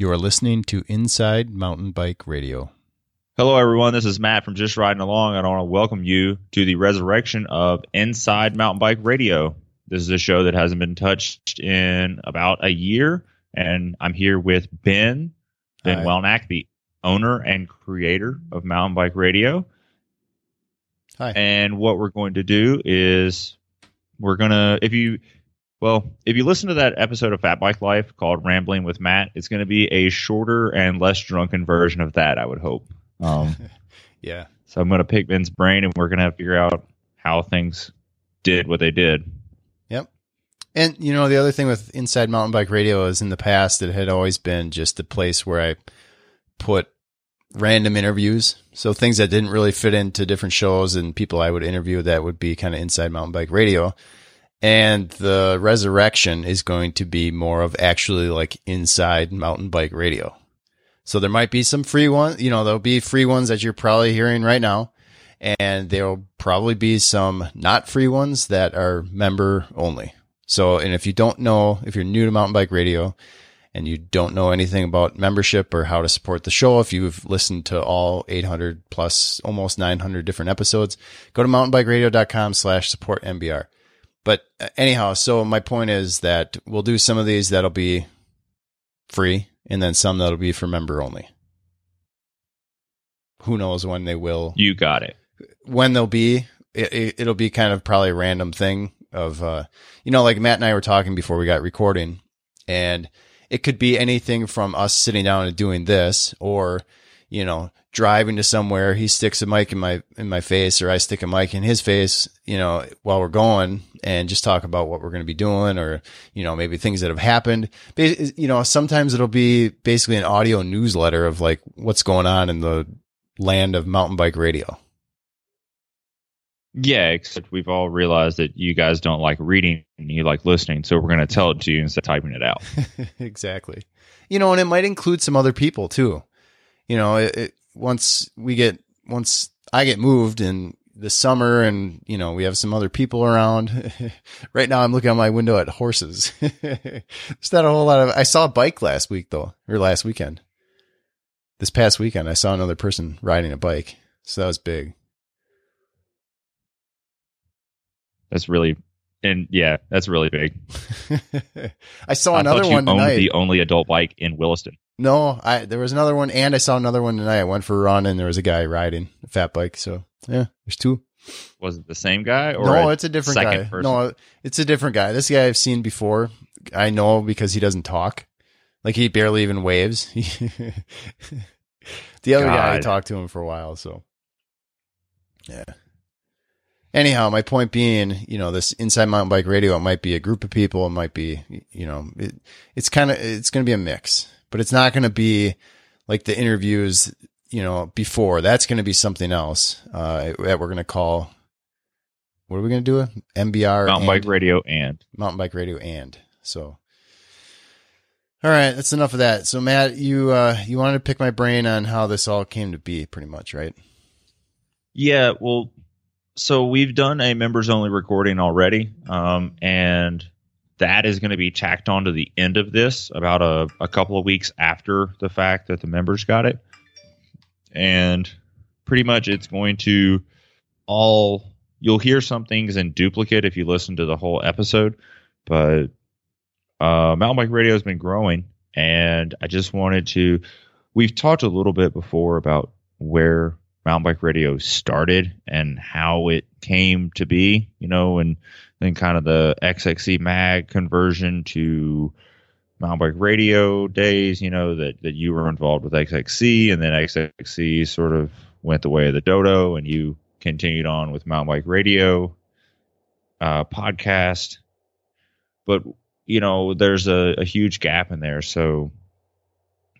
You are listening to Inside Mountain Bike Radio. Hello, everyone. This is Matt from Just Riding Along, and I want to welcome you to the resurrection of Inside Mountain Bike Radio. This is a show that hasn't been touched in about a year, and I'm here with Ben, Ben Hi. Welnak, the owner and creator of Mountain Bike Radio. Hi. And what we're going to do is we're gonna if you well, if you listen to that episode of Fat Bike Life called Rambling with Matt, it's going to be a shorter and less drunken version of that, I would hope. Um, Yeah. so I'm going to pick Ben's brain, and we're going to figure out how things did what they did. Yep. And you know, the other thing with Inside Mountain Bike Radio is in the past it had always been just a place where I put random interviews. So things that didn't really fit into different shows and people I would interview that would be kind of inside mountain bike radio. And the resurrection is going to be more of actually like inside mountain bike radio. So there might be some free ones, you know, there'll be free ones that you're probably hearing right now. And there'll probably be some not free ones that are member only. So, and if you don't know, if you're new to mountain bike radio and you don't know anything about membership or how to support the show, if you've listened to all 800 plus almost 900 different episodes, go to mountainbikeradio.com slash support MBR. But uh, anyhow, so my point is that we'll do some of these that'll be free and then some that'll be for member only. Who knows when they will You got it. when they'll be it, it'll be kind of probably a random thing of uh you know like matt and i were talking before we got recording and it could be anything from us sitting down and doing this or you know driving to somewhere he sticks a mic in my in my face or i stick a mic in his face you know while we're going and just talk about what we're going to be doing or you know maybe things that have happened you know sometimes it'll be basically an audio newsletter of like what's going on in the land of mountain bike radio Yeah, except we've all realized that you guys don't like reading and you like listening, so we're going to tell it to you instead of typing it out. exactly. You know, and it might include some other people too. You know, it, it, once we get once I get moved in the summer, and you know we have some other people around. right now, I'm looking out my window at horses. it's not a whole lot of. I saw a bike last week though, or last weekend. This past weekend, I saw another person riding a bike, so that was big. That's really, and yeah, that's really big. I saw I another one tonight. the only adult bike in Williston. No, I there was another one, and I saw another one tonight. I went for a run, and there was a guy riding a fat bike. So yeah, there's two. Was it the same guy or no, it's a different guy. person? No, it's a different guy. This guy I've seen before. I know because he doesn't talk. Like he barely even waves. the other guy I talked to him for a while. So yeah. Anyhow, my point being, you know, this inside mountain bike radio, it might be a group of people. It might be, you know, it, it's kind of, it's going to be a mix, but it's not going to be like the interviews, you know, before. That's going to be something else uh, that we're going to call. What are we going to do? A MBR mountain and- bike radio and mountain bike radio and so. All right, that's enough of that. So Matt, you uh, you wanted to pick my brain on how this all came to be, pretty much, right? Yeah, well, so we've done a members only recording already, um, and that is going to be tacked on to the end of this about a, a couple of weeks after the fact that the members got it. And pretty much it's going to all, you'll hear some things in duplicate if you listen to the whole episode, but uh, Mountain Bike Radio has been growing, and I just wanted to, we've talked a little bit before about where mountain bike radio started and how it came to be, you know, and then kind of the XXC mag conversion to mountain bike radio days, you know, that, that you were involved with XXC and then XXC sort of went the way of the dodo and you continued on with mountain bike radio uh, podcast. But, you know, there's a, a huge gap in there. So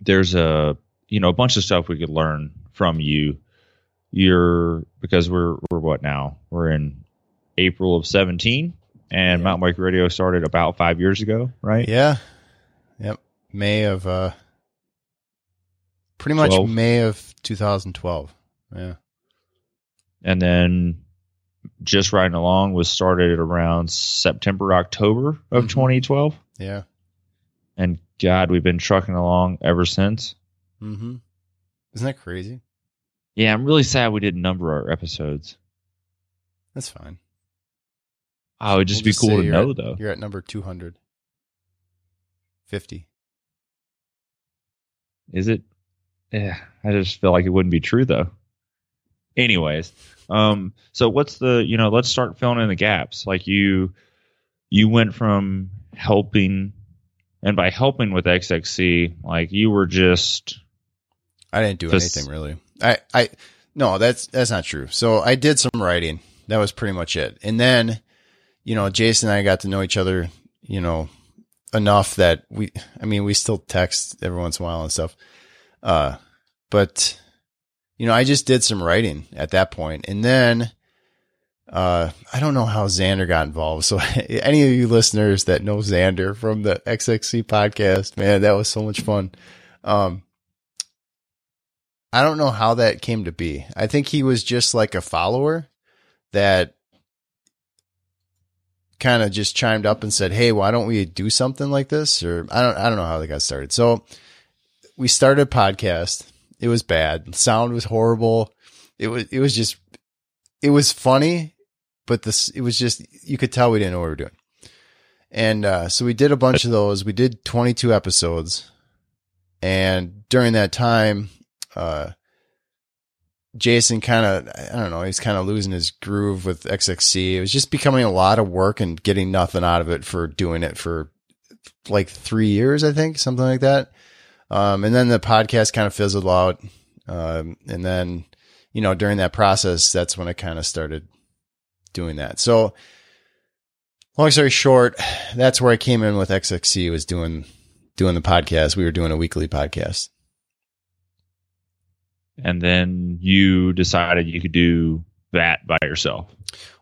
there's a, you know, a bunch of stuff we could learn from you you're because we're we're what now? We're in April of 17 and Yeah. Mountain Bike Radio started about 5 years ago, right? Yeah. Yep. May of uh pretty much 12. May of 2012. Yeah. And then just riding along was started around September October of Mhm. 2012 Yeah. and God, we've been trucking along ever since. Mm-hmm. Isn't that crazy? Yeah, I'm really sad we didn't number our episodes. That's fine. Oh, it'd just We'll be just cool to know, at- though. You're at number 250. Is it? Yeah, I just feel like it wouldn't be true though. Anyways, um, so what's the you know? Let's start filling in the gaps. Like you, you went from helping, and by helping with XXC, like you were just I didn't do Just- anything really. I, I, no, that's, that's not true. So I did some writing. That was pretty much it. And then, you know, Jason and I got to know each other, you know, enough that we, I mean, we still text every once in a while and stuff. Uh, but, you know, I just did some writing at that point. And then, uh, I don't know how Xander got involved. So any of you listeners that know Xander from the XXC podcast, man, that was so much fun. Um, I don't know how that came to be. I think he was just like a follower that kind of just chimed up and said, "Hey, why don't we do something like this?" Or I don't I don't know how they got started. So we started a podcast. It was bad. The sound was horrible. It was it was just it was funny, but this it was just you could tell we didn't know what we were doing. And uh, so we did a bunch of those. We did 22 episodes. And during that time, uh, Jason kind of, I don't know, he's kind of losing his groove with XXC. It was just becoming a lot of work and getting nothing out of it for doing it for like three years, I think, something like that. Um, and then the podcast kind of fizzled out. Um, and then, you know, during that process, that's when I kind of started doing that. So, long story short, that's where I came in with XXC was doing, doing the podcast. We were doing a weekly podcast. And then you decided you could do that by yourself.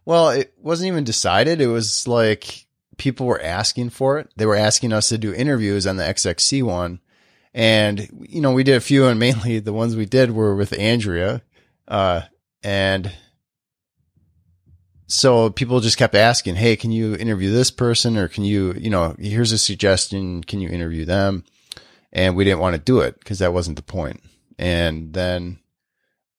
Well, it wasn't even decided. It was like people were asking for it. They were asking us to do interviews on the XXC one. And, you know, we did a few and mainly the ones we did were with Andrea. Uh, and so people just kept asking, Hey, can you interview this person? Or can you, you know, here's a suggestion. Can you interview them? And we didn't want to do it because that wasn't the point. And then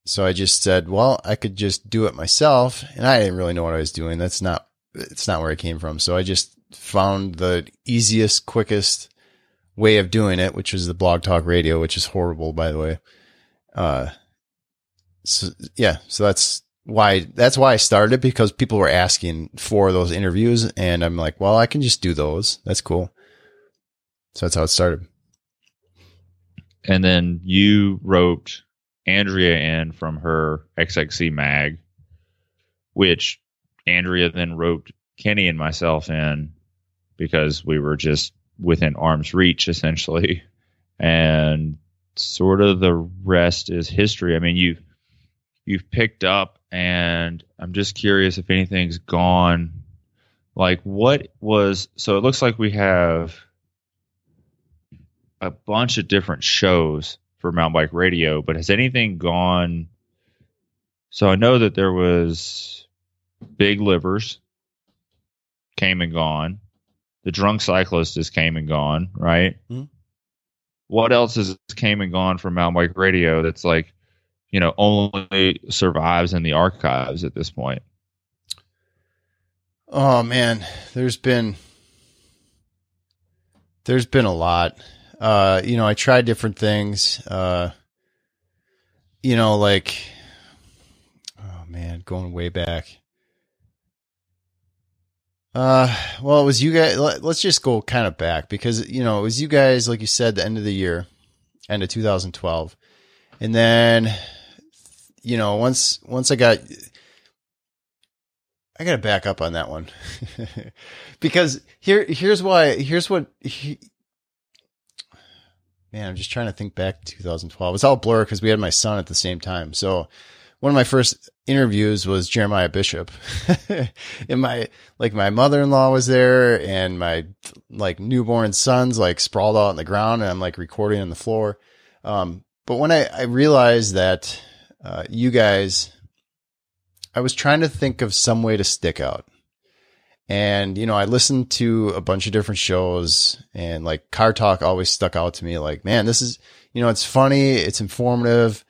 so I just said, well, I could just do it myself. And I didn't really know what I was doing. That's not, it's not where I came from. So I just found the easiest, quickest way of doing it, which was the blog talk radio, which is horrible, by the way. Uh, so yeah, so that's why, that's why I started because people were asking for those interviews. And I'm like, well, I can just do those. That's cool. So that's how it started. And then you wrote Andrea in from her XXC mag, which Andrea then wrote Kenny and myself in because we were just within arm's reach essentially. And sort of the rest is history. I mean, you've you've picked up and I'm just curious if anything's gone like what was so it looks like we have a bunch of different shows for mountain bike radio, but has anything gone? So I know that there was Big Livers came and gone. The Drunk Cyclist is came and gone, right? Mhm. What else has came and gone from mountain bike radio that's like, you know, only survives in the archives at this point? Oh man, there's been there's been a lot. Uh, you know, I tried different things. Uh, you know, like oh man, going way back. Uh, well, it was you guys. Let, let's just go kind of back because you know it was you guys, like you said, the end of the year, end of 2012, and then you know once once I got I got to back up on that one because here, here's why. Here's what. He, man, I'm just trying to think back to 2012. It's all blur because we had my son at the same time. So one of my first interviews was Jeremiah Bishop, and my like my mother in law was there, and my like newborn sons like sprawled out on the ground, and I'm like recording on the floor. Um, but when I, I realized that uh, you guys I was trying to think of some way to stick out. And, you know, I listened to a bunch of different shows and like Car Talk always stuck out to me like, man, this is, you know, it's funny, it's informative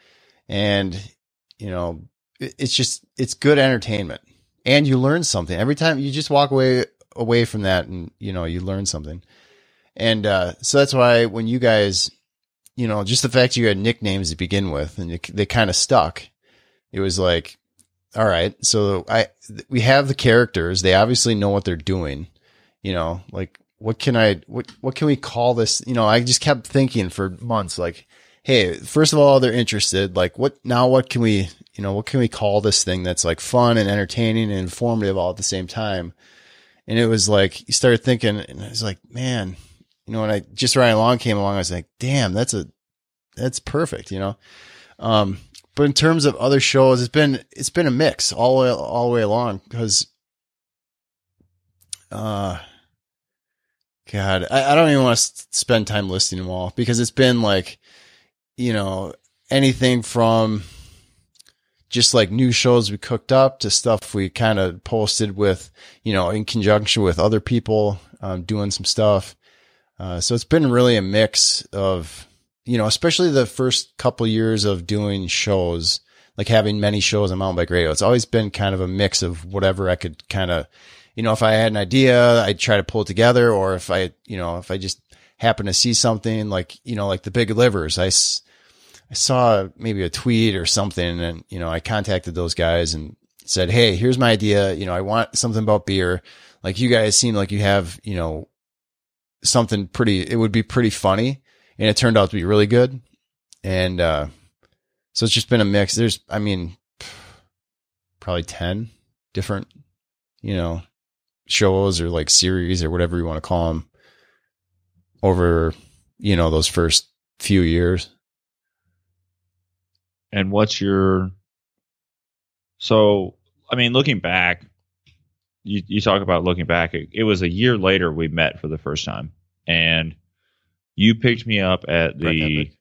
and, you know, it's just, it's good entertainment and you learn something every time you just walk away, away from that and, you know, you learn something. And, uh, so that's why when you guys, you know, just the fact you had nicknames to begin with and they, they kind of stuck, it was like, all right, so I we have the characters. They obviously know what they're doing. You know, like what can I what what can we call this? You know, I just kept thinking for months like, hey, first of all, they're interested. Like what now what can we, you know, what can we call this thing that's like fun and entertaining and informative all at the same time? And it was like you started thinking and I was like, man, you know, when I just Riding Along came along, I was like, damn, that's a that's perfect, you know. Um but in terms of other shows, it's been it's been a mix all the way all the way along because, uh, God, I, I don't even want to spend time listing them all because it's been like, you know, anything from just like new shows we cooked up to stuff we kind of posted with, you know, in conjunction with other people um, doing some stuff. Uh, so it's been really a mix of you know, especially the first couple years of doing shows, like having many shows on mountain bike radio, it's always been kind of a mix of whatever I could kind of, you know, if I had an idea, I'd try to pull it together, or if I, you know, if I just happen to see something like, you know, like the big livers, I, I saw maybe a tweet or something, and you know, I contacted those guys and said, "Hey, here's my idea. You know, I want something about beer. Like you guys seem like you have, you know, something pretty. It would be pretty funny." And it turned out to be really good. And uh, so it's just been a mix. There's, I mean, probably ten different, you know, shows or like series or whatever you want to call them over, you know, those first few years. And what's your so? I mean, looking back, you you talk about looking back. It, it was a year later we met for the first time, and you picked me up at the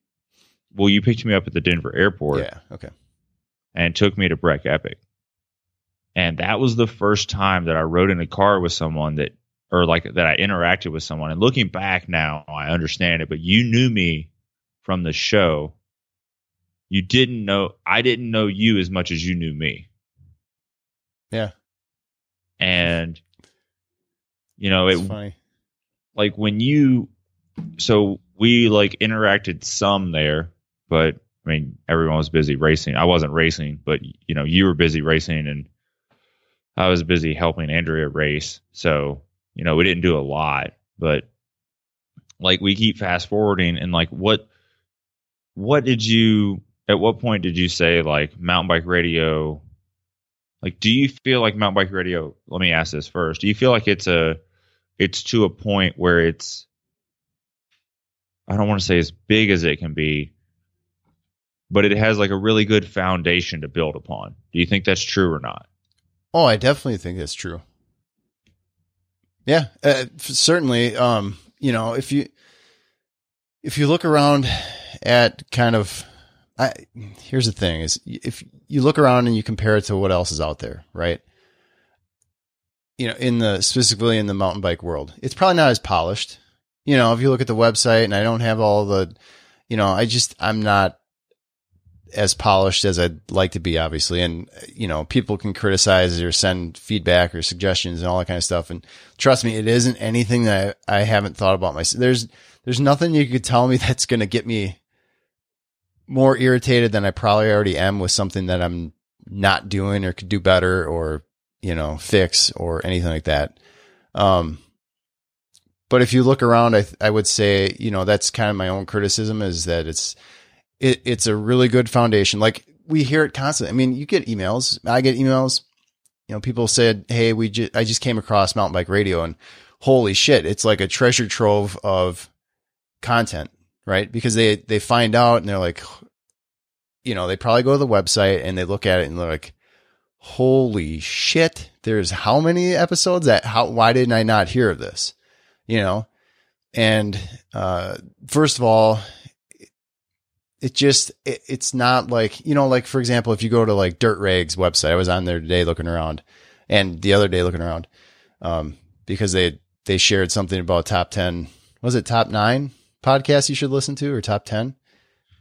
well, you picked me up at the Denver airport. Yeah. Okay. And took me to Breck Epic. And that was the first time that I rode in a car with someone that or like that I interacted with someone. And looking back now, I understand it, but you knew me from the show. You didn't know I didn't know you as much as you knew me. Yeah. And you know, It's it funny. like when you so we like interacted some there, but I mean everyone was busy racing. I wasn't racing, but you know you were busy racing, and I was busy helping Andrea race. So you know we didn't do a lot, but like we keep fast forwarding, and like what what did you at what point did you say like mountain bike radio? Like, do you feel like mountain bike radio? Let me ask this first. Do you feel like it's a it's to a point where it's I don't want to say as big as it can be, but it has like a really good foundation to build upon. Do you think that's true or not? Oh, I definitely think that's true. Yeah, uh, certainly. Um, you know, if you if you look around at kind of, I here's the thing: is if you look around and you compare it to what else is out there, right? You know, in the specifically in the mountain bike world, it's probably not as polished. You know, if you look at the website, and I don't have all the, you know, I just I'm not as polished as I'd like to be, obviously. And, you know, people can criticize or send feedback or suggestions and all that kind of stuff. And trust me, it isn't anything that I, I haven't thought about myself. There's, there's nothing you could tell me that's going to get me more irritated than I probably already am with something that I'm not doing or could do better or, you know, fix or anything like that. Um, but if you look around, I, I would say, you know, that's kind of my own criticism is that it's, it, it's a really good foundation. Like we hear it constantly. I mean, you get emails. I get emails. You know, people said, "Hey, we I just came across mountain bike radio, and holy shit, it's like a treasure trove of content, right? Because they they find out and they're like, you know, they probably go to the website and they look at it and they're like, holy shit, there's how many episodes that how why didn't I not hear of this? You know, and uh, first of all, it just it, it's not like you know like for example if you go to like dirt rags website i was on there today looking around and the other day looking around um, because they they shared something about top ten. Was it top nine podcasts you should listen to or top ten?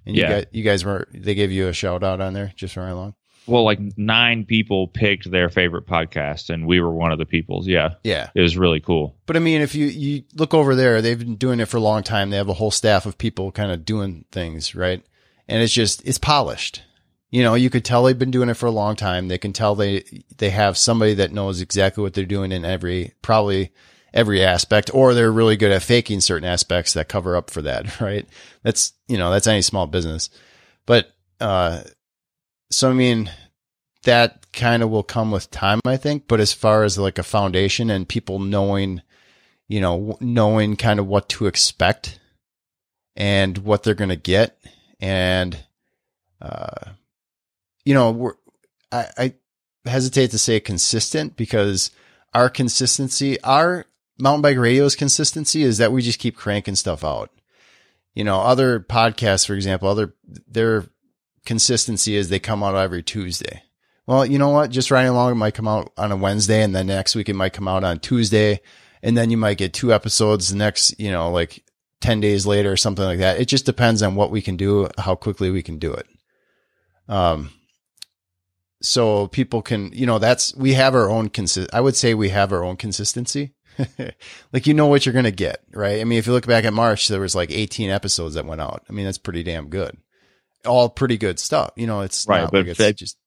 And you Yeah. guys, you guys were they gave you a shout out on there just riding along. Well, like nine people picked their favorite podcast, and we were one of the peoples. Yeah, Yeah, it was really cool. but I mean, if you you look over there, they've been doing it for a long time. They have a whole staff of people kind of doing things right, and it's just it's polished. You know, you could tell they've been doing it for a long time. They can tell they they have somebody that knows exactly what they're doing in every probably every aspect, or they're really good at faking certain aspects that cover up for that. Right? That's you know that's any small business, but uh, so I mean that kind of will come with time, I think. But as far as like a foundation and people knowing, you know, knowing kind of what to expect and what they're going to get, and uh, you know, we're, I, I hesitate to say consistent because our consistency, our mountain bike radio's consistency is that we just keep cranking stuff out. You know, other podcasts, for example, other their consistency is they come out every Tuesday. Well, you know what? Just riding along, it might come out on a Wednesday, and then next week it might come out on Tuesday, and then you might get two episodes the next, you know, like ten days later or something like that. It just depends on what we can do, how quickly we can do it. Um, so people can, you know, that's we have our own consist. I would say we have our own consistency. like you know what you're gonna get, right? I mean, if you look back at March, there was like 18 episodes that went out. I mean, that's pretty damn good. All pretty good stuff. You know, it's Right, not but like it's Feb- just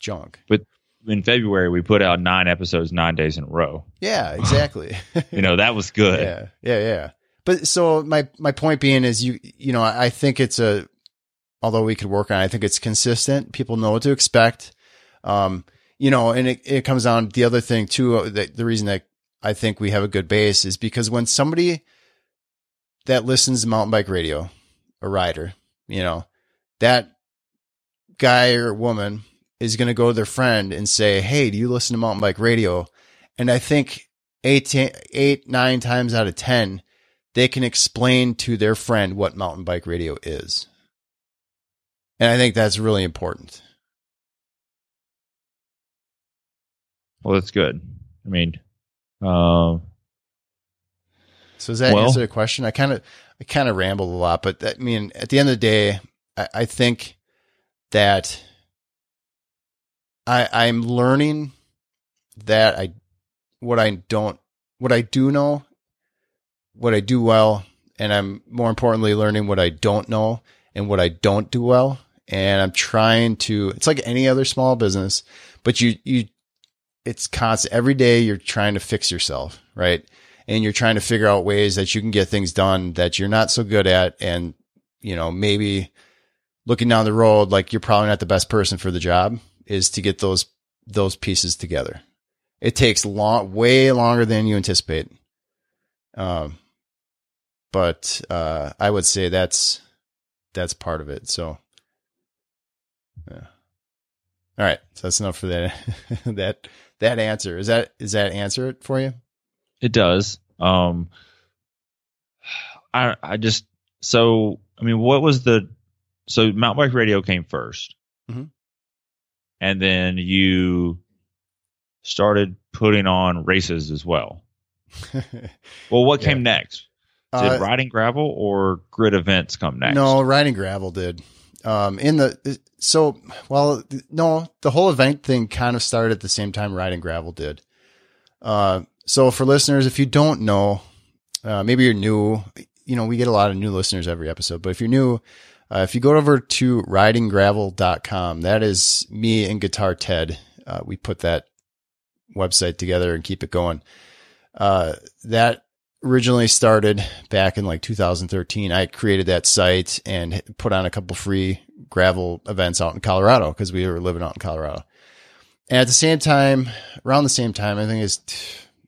junk. But in February, we put out nine episodes nine days in a row. Yeah, exactly. You know, that was good. yeah, yeah, yeah. But so my my point being is you you know I think it's a although we could work on it, I think it's consistent. People know what to expect. Um, you know, and it, it comes down the other thing too. uh, That the reason that I think we have a good base is because when somebody that listens to mountain bike radio, a rider, you know, that guy or woman is going to go to their friend and say, Hey, do you listen to mountain bike radio? And I think eight, eight, nine times out of 10, they can explain to their friend what mountain bike radio is. And I think that's really important. Well, that's good. I mean, um, So does that Well- answer the question? I kind of, I kind of rambled a lot, but that, I mean, at the end of the day, I, I think that I, I'm learning that I, what I don't, what I do know, what I do well, and I'm more importantly learning what I don't know and what I don't do well. And I'm trying to, it's like any other small business, but you, you, it's constant. Every day you're trying to fix yourself, right? and you're trying to figure out ways that you can get things done that you're not so good at and you know maybe looking down the road like you're probably not the best person for the job is to get those those pieces together. It takes long way longer than you anticipate. Um but uh i would say that's that's part of it so. Yeah. All right so that's enough for that that that answer. Is that is that answer it for you? It does. Um, I I just so I mean, what was the so mountain bike radio came 1st Mhm. and then you started putting on races as well. Well, what Yeah. came next? Did Uh, riding gravel or grid events come next? No, riding gravel did. Um, in the so well, no, the whole event thing kind of started at the same time riding gravel did. Uh, so for listeners, if you don't know, uh, maybe you're new. You know, we get a lot of new listeners every episode, but if you're new, uh, if you go over to ridinggravel.com, that is me and Guitar Ted. Uh, we put that website together and keep it going. Uh, that originally started back in like 2013. I created that site and put on a couple free gravel events out in Colorado because we were living out in Colorado. And at the same time, around the same time, I think it's,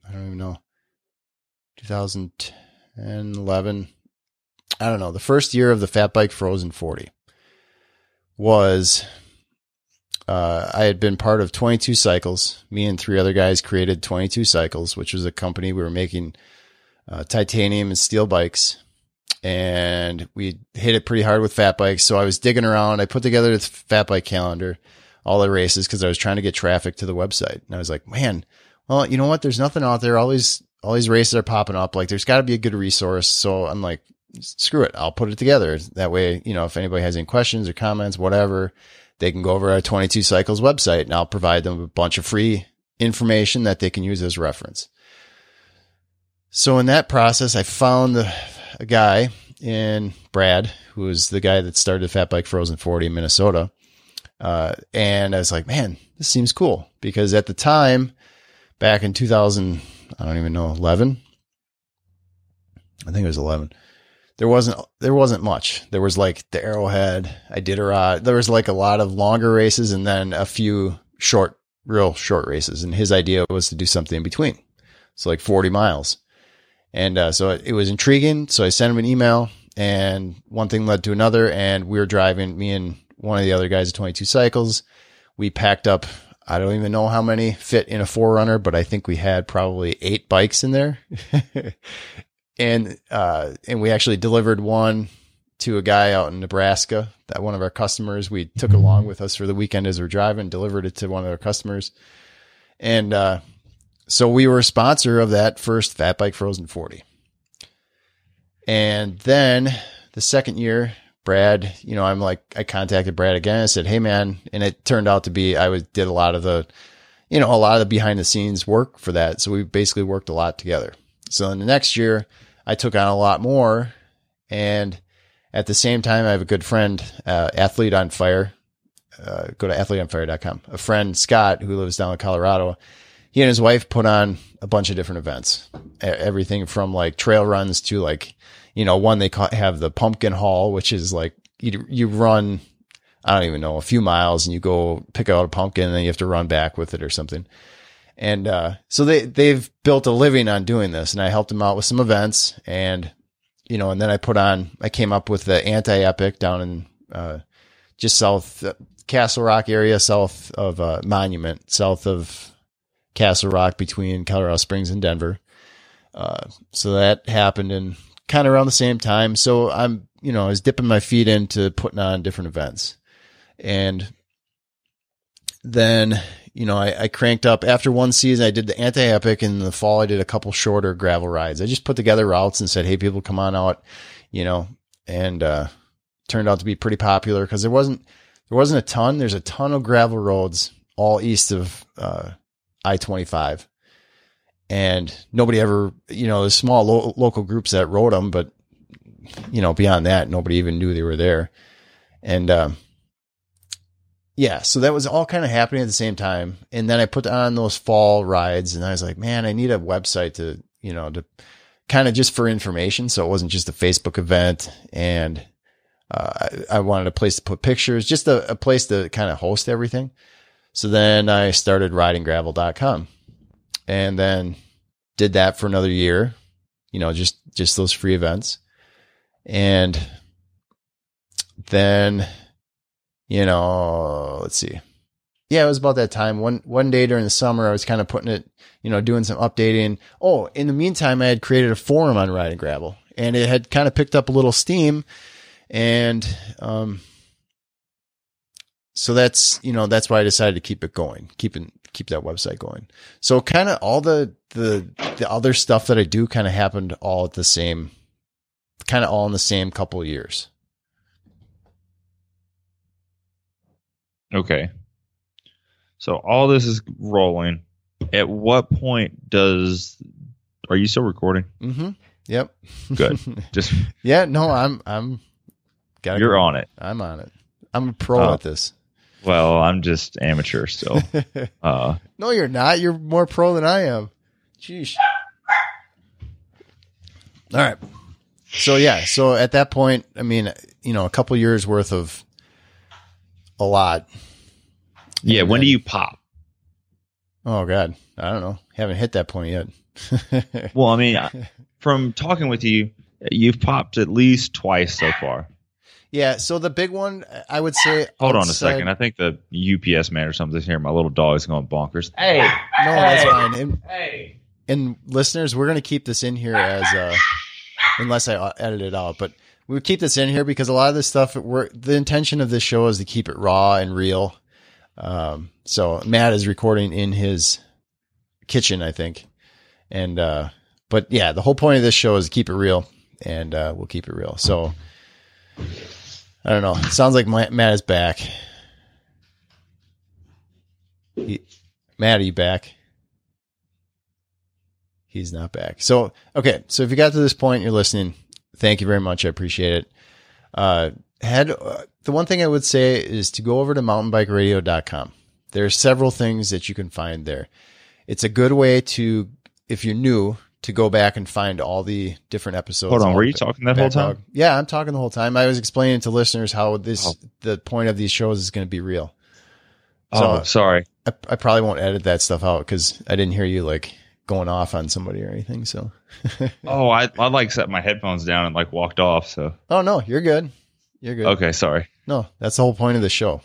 I don't even know, 2010, 11. I don't know. The first year of the Fat Bike Frozen 40 was, uh, I had been part of 22 Cycles. Me and three other guys created 22 Cycles, which was a company we were making uh, titanium and steel bikes. And we hit it pretty hard with fat bikes. So I was digging around. I put together the fat bike calendar, all the races, because I was trying to get traffic to the website. And I was like, man, well, you know what? There's nothing out there. All these all these races are popping up. Like there's got to be a good resource. So I'm like, screw it. I'll put it together. That way, you know, if anybody has any questions or comments, whatever, they can go over our 22 cycles website and I'll provide them a bunch of free information that they can use as reference. So in that process, I found a, guy in Brad, who was the guy that started Fat Bike Frozen 40 in Minnesota. Uh, and I was like, man, this seems cool because at the time, back in 2000, I don't even know, 11. I think it was 11. There wasn't, there wasn't much. There was like the Arrowhead, Iditarod. There was like a lot of longer races and then a few short, real short races. And his idea was to do something in between. So like 40 miles. And, uh, so it, it was intriguing. So I sent him an email and one thing led to another. And we were driving, me and one of the other guys at 22 cycles. We packed up I don't even know how many fit in a 4Runner, but I think we had probably eight bikes in there. and, uh, and we actually delivered one to a guy out in Nebraska that one of our customers we took along with us for the weekend as we're driving, delivered it to one of our customers. And, uh, so we were a sponsor of that first Fat Bike Frozen 40. And then the second year, Brad, you know, I'm like, I contacted Brad again. I said, Hey man. And it turned out to be, I was, did a lot of the, you know, a lot of the behind the scenes work for that. So we basically worked a lot together. So in the next year, I took on a lot more. And at the same time, I have a good friend, uh, athlete on fire. Uh, go to athleteonfire.com. A friend, Scott, who lives down in Colorado. He and his wife put on a bunch of different events, everything from like trail runs to like you know, one they have the pumpkin haul, which is like you, you run, I don't even know, a few miles and you go pick out a pumpkin and then you have to run back with it or something. And, uh, so they, they've built a living on doing this and I helped them out with some events and, you know, and then I put on, I came up with the anti epic down in, uh, just south uh, Castle Rock area, south of, uh, Monument, south of Castle Rock between Colorado Springs and Denver. Uh, so that happened in kind of around the same time. So I'm, you know, I was dipping my feet into putting on different events. And then, you know, I, I cranked up after one season, I did the anti epic in the fall. I did a couple shorter gravel rides. I just put together routes and said, Hey, people come on out, you know, and, uh, turned out to be pretty popular because there wasn't, there wasn't a ton. There's a ton of gravel roads all east of, uh, I 25 and nobody ever, you know, there's small lo- local groups that rode them, but you know, beyond that, nobody even knew they were there. And, um, yeah, so that was all kind of happening at the same time. And then I put on those fall rides and I was like, man, I need a website to, you know, to kind of just for information. So it wasn't just a Facebook event and, uh, I, I, wanted a place to put pictures, just a, a place to kind of host everything. So then I started ridinggravel.com and then did that for another year, you know, just, just those free events. And then, you know, let's see. Yeah, it was about that time. One, one day during the summer, I was kind of putting it, you know, doing some updating. Oh, in the meantime, I had created a forum on riding gravel and it had kind of picked up a little steam and, um, so that's, you know, that's why I decided to keep it going, keeping, keep that website going. So kind of all the, the, the other stuff that I do kind of happened all at the same, kind of all in the same couple years. Okay. So all this is rolling. At what point does, are you still recording? Mm-hmm. Yep. Good. Just yeah. No, I'm, I'm, got you're go. on it. I'm on it. I'm a pro uh, at this. Well, I'm just amateur still. Uh, no, you're not. You're more pro than I am. Jeez. All right. So yeah. So at that point, I mean, you know, a couple years worth of a lot. Yeah. And when then, do you pop? Oh God, I don't know. Haven't hit that point yet. well, I mean, from talking with you, you've popped at least twice so far. Yeah. So the big one, I would say. Hold on a second. I think the UPS man or something's here. My little dog is going bonkers. Hey. No, hey, that's fine. And, hey. And listeners, we're going to keep this in here as, uh, unless I edit it out, but we keep this in here because a lot of this stuff, we're, the intention of this show is to keep it raw and real. Um, so Matt is recording in his kitchen, I think. And, uh, but yeah, the whole point of this show is to keep it real and, uh, we'll keep it real. So I don't know. It sounds like Matt is back. He, Matt, are you back? He's not back. So, okay. So if you got to this point, you're listening. Thank you very much. I appreciate it. Uh, had uh, the one thing I would say is to go over to mountainbikeradio.com. There are several things that you can find there. It's a good way to, if you're new, to go back and find all the different episodes. Hold on, were you talking that whole time? Yeah, I'm talking the whole time. I was explaining to listeners how this oh. the point of these shows is going to be real. So oh, sorry. I, I probably won't edit that stuff out because I didn't hear you like going off on somebody or anything. So. oh, I I like set my headphones down and like walked off. So. Oh no, you're good. You're good. Okay, sorry. No, that's the whole point of the show.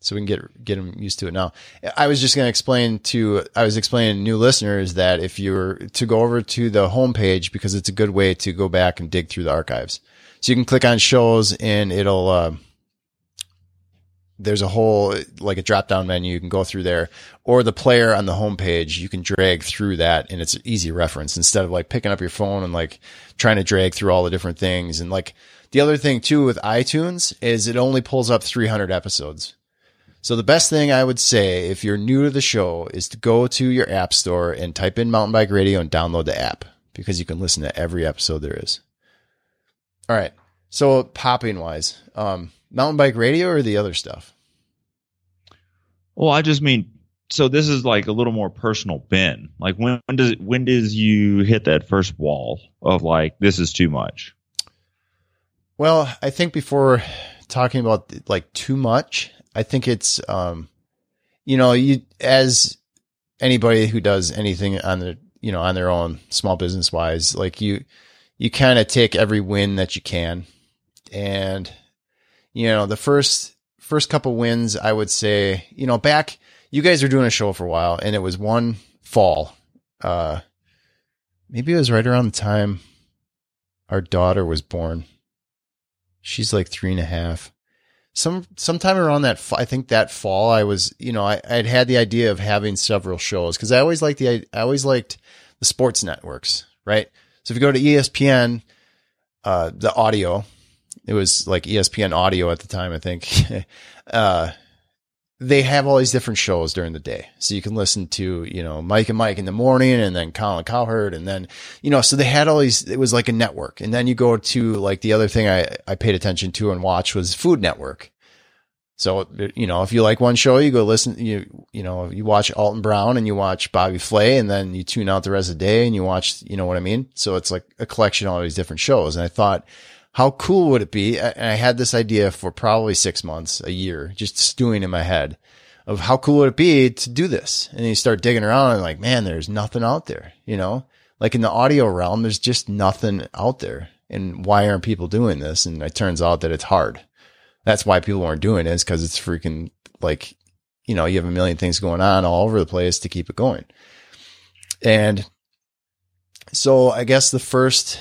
So we can get get them used to it now. I was just going to explain to I was explaining to new listeners that if you were to go over to the homepage because it's a good way to go back and dig through the archives. So you can click on shows and it'll uh, there's a whole like a drop down menu you can go through there or the player on the homepage you can drag through that and it's an easy reference instead of like picking up your phone and like trying to drag through all the different things and like the other thing too with iTunes is it only pulls up 300 episodes. So the best thing I would say if you're new to the show is to go to your app store and type in mountain bike radio and download the app because you can listen to every episode there is. All right. So popping wise um mountain bike radio or the other stuff? Well, I just mean so this is like a little more personal Ben. Like when, when does when does you hit that first wall of like this is too much? Well, I think before talking about like too much, I think it's um you know, you as anybody who does anything on the you know, on their own small business wise, like you you kind of take every win that you can and you know, the first first couple wins, I would say, you know, back you guys were doing a show for a while, and it was one fall. Uh, maybe it was right around the time our daughter was born. She's like three and a half. Some sometime around that, I think that fall, I was, you know, I I'd had the idea of having several shows because I always liked the I always liked the sports networks, right? So if you go to ESPN, uh, the audio, it was like ESPN audio at the time, I think. uh, they have all these different shows during the day. So you can listen to, you know, Mike and Mike in the morning and then Colin Cowherd. And then, you know, so they had all these, it was like a network. And then you go to like the other thing I, I paid attention to and watch was Food Network. So, you know, if you like one show, you go listen, you, you know, you watch Alton Brown and you watch Bobby Flay and then you tune out the rest of the day and you watch, you know what I mean? So it's like a collection of all these different shows. And I thought, how cool would it be? And I had this idea for probably six months, a year, just stewing in my head of how cool would it be to do this? And you start digging around and like, man, there's nothing out there, you know, like in the audio realm, there's just nothing out there. And why aren't people doing this? And it turns out that it's hard. That's why people aren't doing it is because it's freaking like, you know, you have a million things going on all over the place to keep it going. And so I guess the first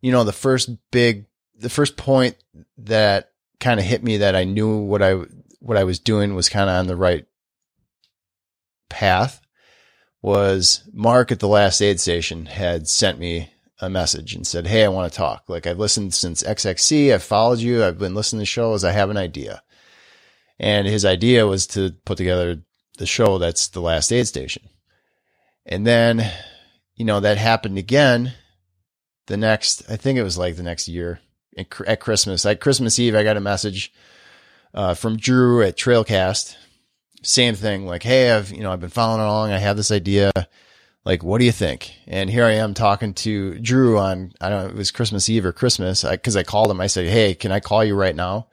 you know, the first big, the first point that kind of hit me that I knew what I, what I was doing was kind of on the right path was Mark at the last aid station had sent me a message and said, Hey, I want to talk. Like I've listened since XXC. I've followed you. I've been listening to shows. I have an idea. And his idea was to put together the show that's the last aid station. And then, you know, that happened again the next, I think it was like the next year at Christmas. At Christmas Eve, I got a message uh, from Drew at Trailcast. Same thing, like, hey, I've you know I've been following along. I have this idea. Like, what do you think? And here I am talking to Drew on I don't know it was Christmas Eve or Christmas because I, I, called him. I said, hey, can I call you right now?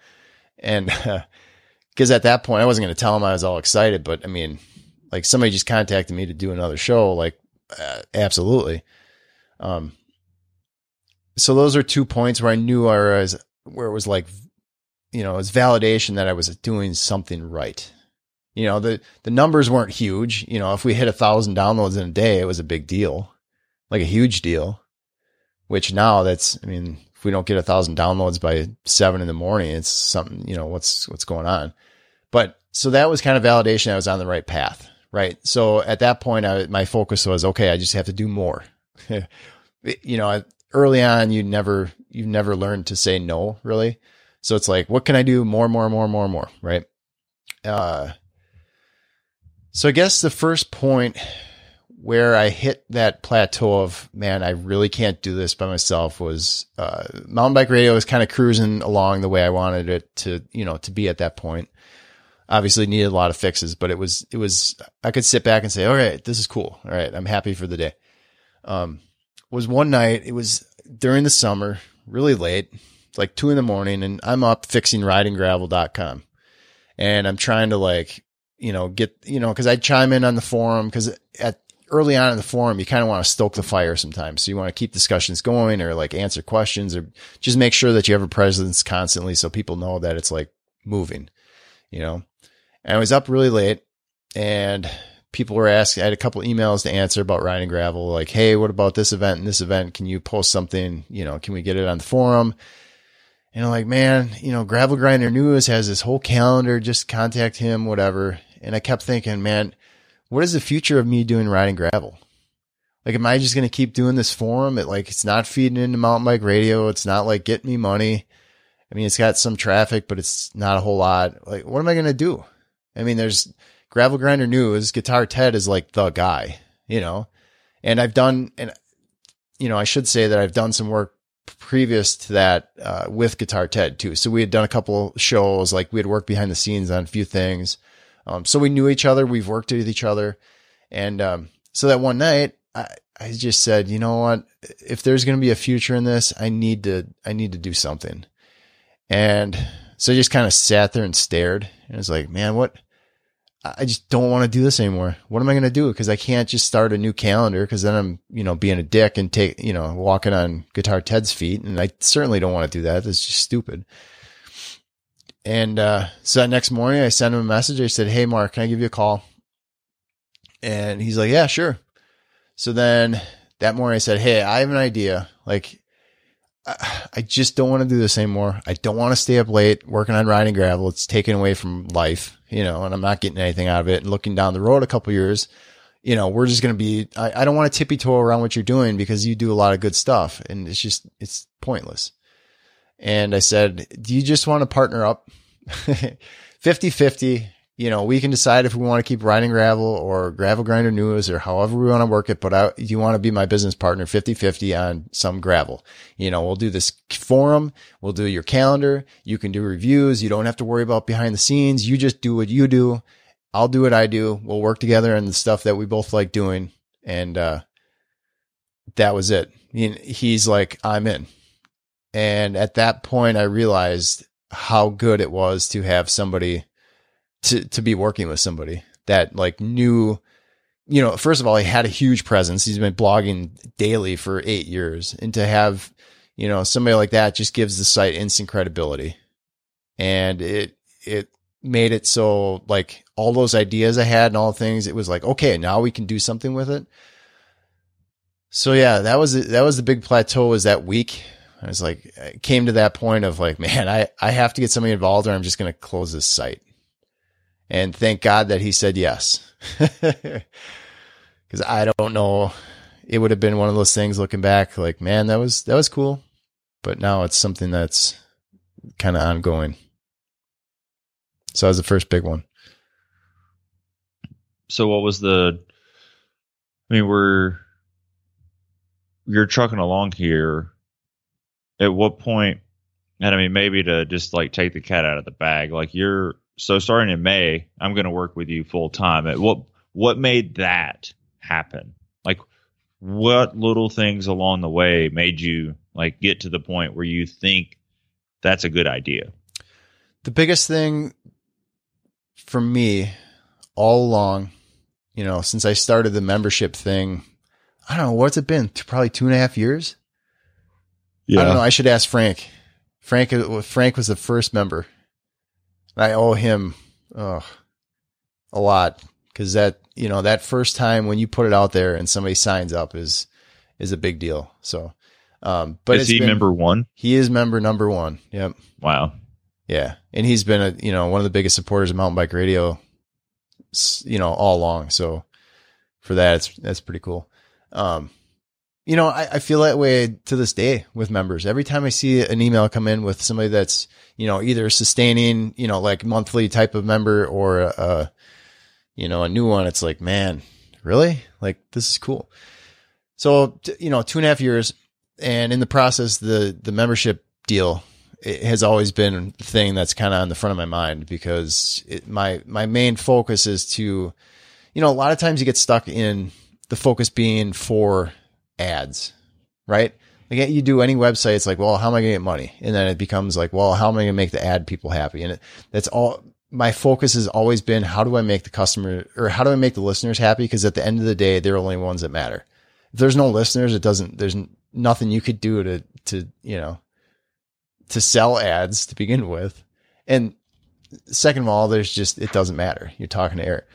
And because uh, at that point I wasn't going to tell him I was all excited, but I mean, like somebody just contacted me to do another show. Like, uh, absolutely. Um, so those are two points where I knew I was where it was like, you know, it's validation that I was doing something right. You know, the the numbers weren't huge. You know, if we hit a thousand downloads in a day, it was a big deal, like a huge deal. Which now that's, I mean, if we don't get a thousand downloads by seven in the morning, it's something. You know, what's what's going on. But so that was kind of validation I was on the right path, right? So at that point, I, my focus was okay. I just have to do more. you know, early on, you never you never learned to say no, really. So it's like, what can I do more, more, more, more, more, right? Uh, so I guess the first point where I hit that plateau of man, I really can't do this by myself was uh, mountain bike radio was kind of cruising along the way I wanted it to, you know, to be at that point. Obviously needed a lot of fixes, but it was it was I could sit back and say, all right, this is cool. All right, I'm happy for the day. Um, was one night. It was during the summer, really late, like two in the morning, and I'm up fixing ridinggravel.com, and I'm trying to like you know get you know because I chime in on the forum because at early on in the forum, you kind of want to stoke the fire sometimes. So you want to keep discussions going or like answer questions or just make sure that you have a presence constantly so people know that it's like moving, you know? And I was up really late and people were asking, I had a couple emails to answer about riding gravel, like, Hey, what about this event and this event? Can you post something? You know, can we get it on the forum? And I'm like, man, you know, Gravel Grinder News has this whole calendar, just contact him, whatever. And I kept thinking, man, what is the future of me doing riding gravel? Like, am I just going to keep doing this forum? It like, it's not feeding into mountain bike radio. It's not like getting me money. I mean, it's got some traffic, but it's not a whole lot. Like, what am I going to do? I mean, there's gravel grinder news. Guitar Ted is like the guy, you know, and I've done, and, you know, I should say that I've done some work previous to that, uh, with Guitar Ted too. So we had done a couple shows, like we had worked behind the scenes on a few things. Um, so we knew each other. We've worked with each other. And, um, so that one night I, I just said, you know what? If there's going to be a future in this, I need to, I need to do something. And so I just kind of sat there and stared and I was like, man, what? I just don't want to do this anymore. What am I going to do? Cause I can't just start a new calendar. Cause then I'm, you know, being a dick and take, you know, walking on guitar Ted's feet. And I certainly don't want to do that. That's just stupid. And uh, so that next morning, I sent him a message. I said, Hey, Mark, can I give you a call? And he's like, Yeah, sure. So then that morning, I said, Hey, I have an idea. Like, I just don't want to do this anymore. I don't want to stay up late working on riding gravel. It's taken away from life, you know, and I'm not getting anything out of it. And looking down the road a couple years, you know, we're just going to be, I, I don't want to tippy toe around what you're doing because you do a lot of good stuff and it's just, it's pointless. And I said, do you just want to partner up 50 50? You know, we can decide if we want to keep riding gravel or gravel grinder news or however we want to work it. But I, you want to be my business partner 50 50 on some gravel. You know, we'll do this forum. We'll do your calendar. You can do reviews. You don't have to worry about behind the scenes. You just do what you do. I'll do what I do. We'll work together on the stuff that we both like doing. And, uh, that was it. He's like, I'm in. And at that point, I realized how good it was to have somebody to, to be working with somebody that like knew, you know, first of all, he had a huge presence. He's been blogging daily for eight years and to have, you know, somebody like that just gives the site instant credibility. And it, it made it so like all those ideas I had and all the things, it was like, okay, now we can do something with it. So yeah, that was, that was the big plateau was that week I was like, I came to that point of like, man, I, I have to get somebody involved or I'm just going to close this site. And thank God that he said yes. Cause I don't know. It would have been one of those things looking back, like, man, that was, that was cool. But now it's something that's kind of ongoing. So that was the first big one. So what was the, I mean, we're, you're trucking along here at what point? point and I mean maybe to just like take the cat out of the bag, like you're so starting in May, I'm gonna work with you full time. What what made that happen? Like what little things along the way made you like get to the point where you think that's a good idea? The biggest thing for me all along, you know, since I started the membership thing, I don't know, what's it been? Probably two and a half years. Yeah. I don't know. I should ask Frank. Frank, uh, Frank was the first member. I owe him oh, a lot because that you know that first time when you put it out there and somebody signs up is is a big deal. So, um, but is he been, member one? He is member number one. Yep. Wow. Yeah, and he's been a you know one of the biggest supporters of mountain bike radio you know, all along. So for that, it's, that's pretty cool. Um, you know, I, I feel that way to this day with members. Every time I see an email come in with somebody that's, you know, either sustaining, you know, like monthly type of member or, you know, a new one, it's like, man, really? Like, this is cool. So, you know, two and a half years and in the process, the, the membership deal it has always been the thing that's kind of on the front of my mind because it, my, my main focus is to, you know, a lot of times you get stuck in the focus being for ads, right? Like you do any website, it's like, well, how am I going to get money? And then it becomes like, well, how am I going to make the ad people happy? And it, that's all my focus has always been, how do I make the customer or how do I make the listeners happy? Because at the end of the day, they're the only ones that matter. If there's no listeners, it doesn't, there's nothing you could do to, to, you know, to sell ads to begin with. And second of all, there's just, it doesn't matter. You're talking to air.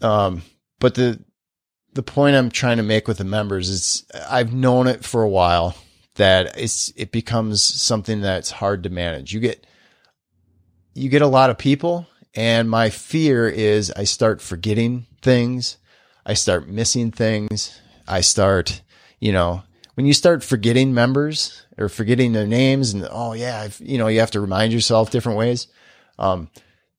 Um, but the, the point I'm trying to make with the members is I've known it for a while that it's it becomes something that's hard to manage. You get you get a lot of people and my fear is I start forgetting things. I start missing things. I start, you know, when you start forgetting members or forgetting their names and oh yeah, I've, you know, you have to remind yourself different ways. Um,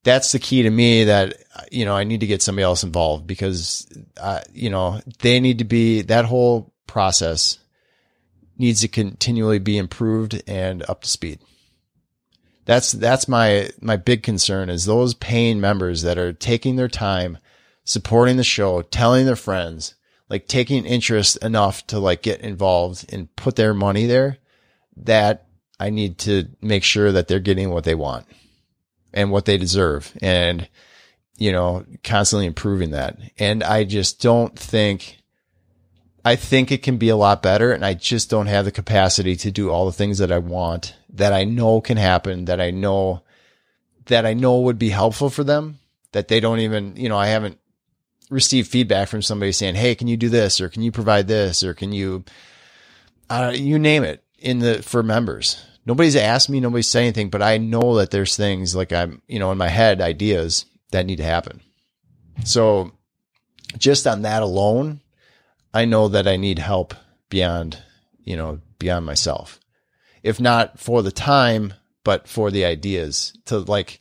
that's the key to me that you know I need to get somebody else involved because uh, you know they need to be that whole process needs to continually be improved and up to speed. That's that's my my big concern is those paying members that are taking their time supporting the show, telling their friends, like taking interest enough to like get involved and put their money there that I need to make sure that they're getting what they want and what they deserve and, you know, constantly improving that. And I just don't think, I think it can be a lot better. And I just don't have the capacity to do all the things that I want that I know can happen, that I know, that I know would be helpful for them, that they don't even, you know, I haven't received feedback from somebody saying, Hey, can you do this? Or can you provide this? Or can you, uh, you name it in the, for members nobody's asked me, nobody's said anything, but I know that there's things like I'm, you know, in my head, ideas that need to happen. So just on that alone, I know that I need help beyond, you know, beyond myself. If not for the time, but for the ideas to like,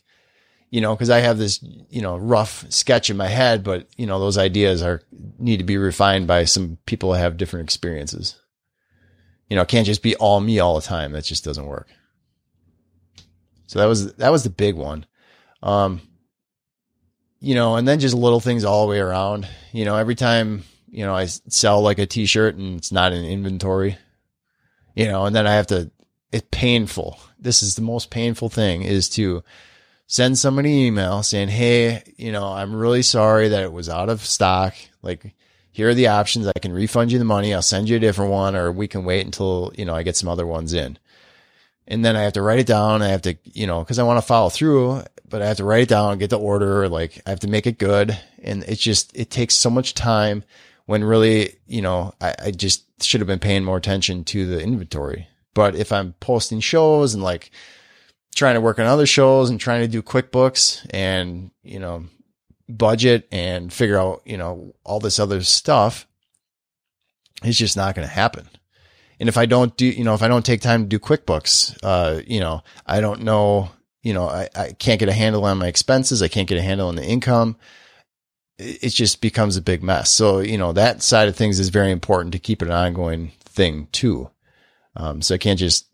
you know, cause I have this, you know, rough sketch in my head, but you know, those ideas are need to be refined by some people that have different experiences. You know, it can't just be all me all the time. That just doesn't work. So that was that was the big one. Um, you know, and then just little things all the way around. You know, every time you know I sell like a T-shirt and it's not in inventory, you know, and then I have to. It's painful. This is the most painful thing is to send somebody an email saying, Hey, you know, I'm really sorry that it was out of stock. Like, here are the options. I can refund you the money. I'll send you a different one, or we can wait until, you know, I get some other ones in. And then I have to write it down. I have to, you know, cause I want to follow through, but I have to write it down, get the order. Like I have to make it good. And it's just, it takes so much time when really, you know, I, I just should have been paying more attention to the inventory. But if I'm posting shows and like trying to work on other shows and trying to do QuickBooks and, you know, budget and figure out, you know, all this other stuff, it's just not going to happen. And if I don't do, you know, if I don't take time to do QuickBooks, uh, you know, I don't know, you know, I, I can't get a handle on my expenses. I can't get a handle on the income. It just becomes a big mess. So, you know, that side of things is very important to keep it an ongoing thing too. Um, so I can't just,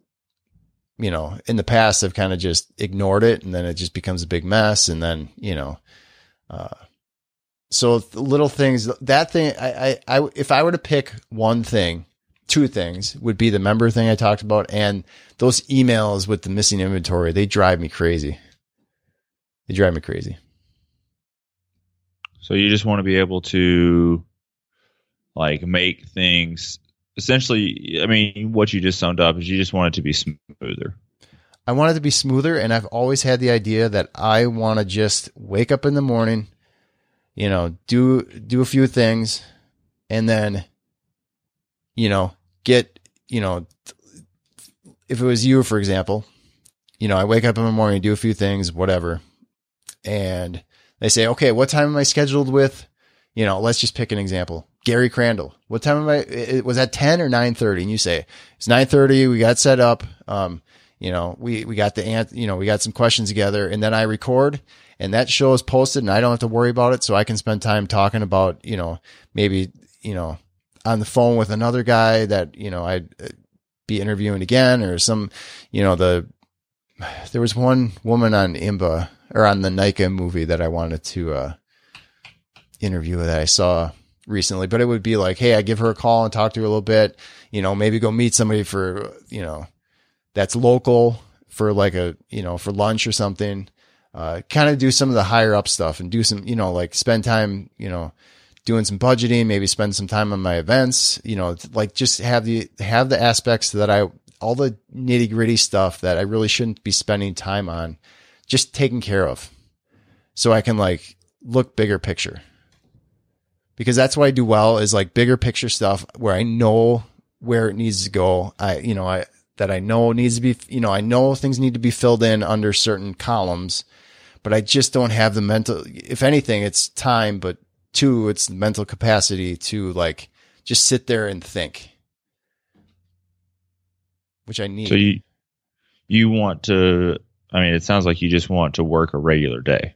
you know, in the past, I've kind of just ignored it and then it just becomes a big mess. And then, you know, uh, so little things that thing, I, I, I, if I were to pick one thing, two things would be the member thing I talked about and those emails with the missing inventory. They drive me crazy. They drive me crazy. So you just want to be able to like make things essentially I mean what you just summed up is you just want it to be smoother. I want it to be smoother and I've always had the idea that I want to just wake up in the morning, you know, do do a few things and then you know, get, you know, if it was you, for example, you know, I wake up in the morning, do a few things, whatever. And They say, okay, what time am I scheduled with? You know, let's just pick an example. Gary Crandall. What time am I? It was at 10 or 930. And you say, it's 930. We got set up. Um, you know, we, we got the ant, you know, we got some questions together and then I record and that show is posted and I don't have to worry about it. So I can spend time talking about, you know, maybe, you know, on the phone with another guy that, you know, I'd uh, be interviewing again or some, you know, the, there was one woman on IMBA or on the NICA movie that I wanted to, uh, interview that I saw recently, but it would be like, Hey, I give her a call and talk to her a little bit, you know, maybe go meet somebody for, you know, that's local for like a, you know, for lunch or something. Uh, kind of do some of the higher up stuff and do some, you know, like spend time, you know, doing some budgeting, maybe spend some time on my events, you know, like just have the, have the aspects that I, all the nitty gritty stuff that I really shouldn't be spending time on, just taken care of. So I can like look bigger picture because that's what I do well is like bigger picture stuff where I know where it needs to go. I, you know, I, that I know needs to be, you know, I know things need to be filled in under certain columns, but I just don't have the mental, if anything, it's time, but two, it's mental capacity to like just sit there and think, which I need. So you you want to? I mean, it sounds like you just want to work a regular day.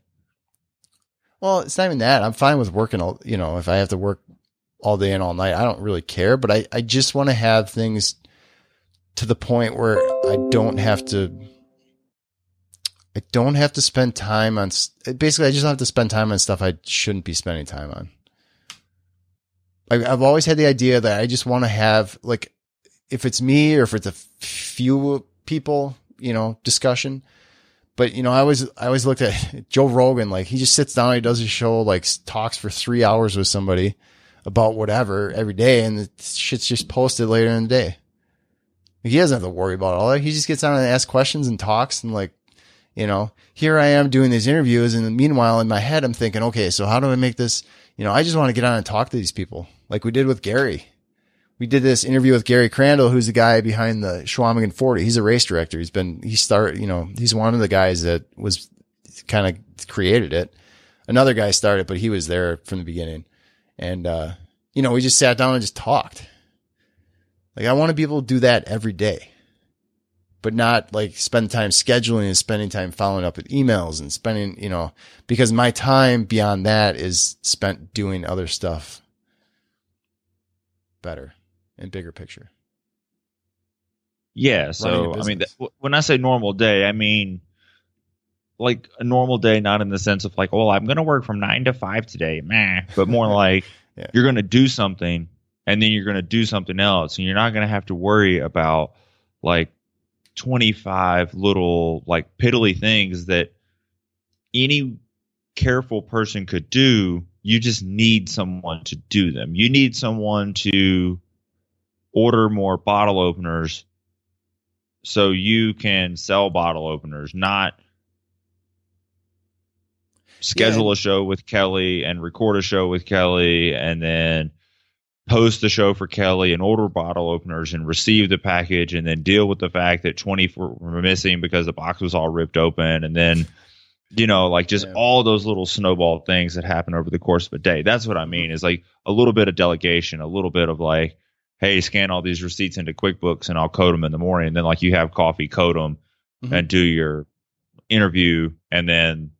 Well, it's not even that. I'm fine with working. All, you know, if I have to work all day and all night, I don't really care. But I I just want to have things to the point where I don't have to. I don't have to spend time on. Basically, I just don't have to spend time on stuff I shouldn't be spending time on. I, I've always had the idea that I just want to have like, if it's me or if it's a few people, you know, discussion. But you know, I always I always looked at Joe Rogan. Like he just sits down, he does his show, like talks for three hours with somebody about whatever every day, and the shit's just posted later in the day. He doesn't have to worry about all that. He just gets on and asks questions and talks and like, you know, here I am doing these interviews. And meanwhile, in my head, I'm thinking, okay, so how do I make this? You know, I just want to get on and talk to these people like we did with Gary. We did this interview with Gary Crandall, who's the guy behind the Chequamegon 40. He's a race director. He's been, he started, you know, he's one of the guys that was kind of created it. Another guy started, but he was there from the beginning. And, uh, you know, we just sat down and just talked. Like I want to be able to do that every day, but not like spend time scheduling and spending time following up with emails and spending, you know, because my time beyond that is spent doing other stuff better and bigger picture. Yeah. So, I mean, th- when I say normal day, I mean like a normal day, not in the sense of like, well, I'm going to work from nine to five today, meh, but more like yeah. you're going to do something and then you're going to do something else and you're not going to have to worry about like 25 little like piddly things that any careful person could do you just need someone to do them you need someone to order more bottle openers so you can sell bottle openers not schedule yeah. a show with Kelly and record a show with Kelly and then post the show for Kelly and order bottle openers and receive the package and then deal with the fact that 20 were missing because the box was all ripped open and then you know like just yeah. all those little snowball things that happen over the course of a day that's what i mean is like a little bit of delegation a little bit of like hey scan all these receipts into quickbooks and i'll code them in the morning and then like you have coffee code them mm-hmm. and do your interview and then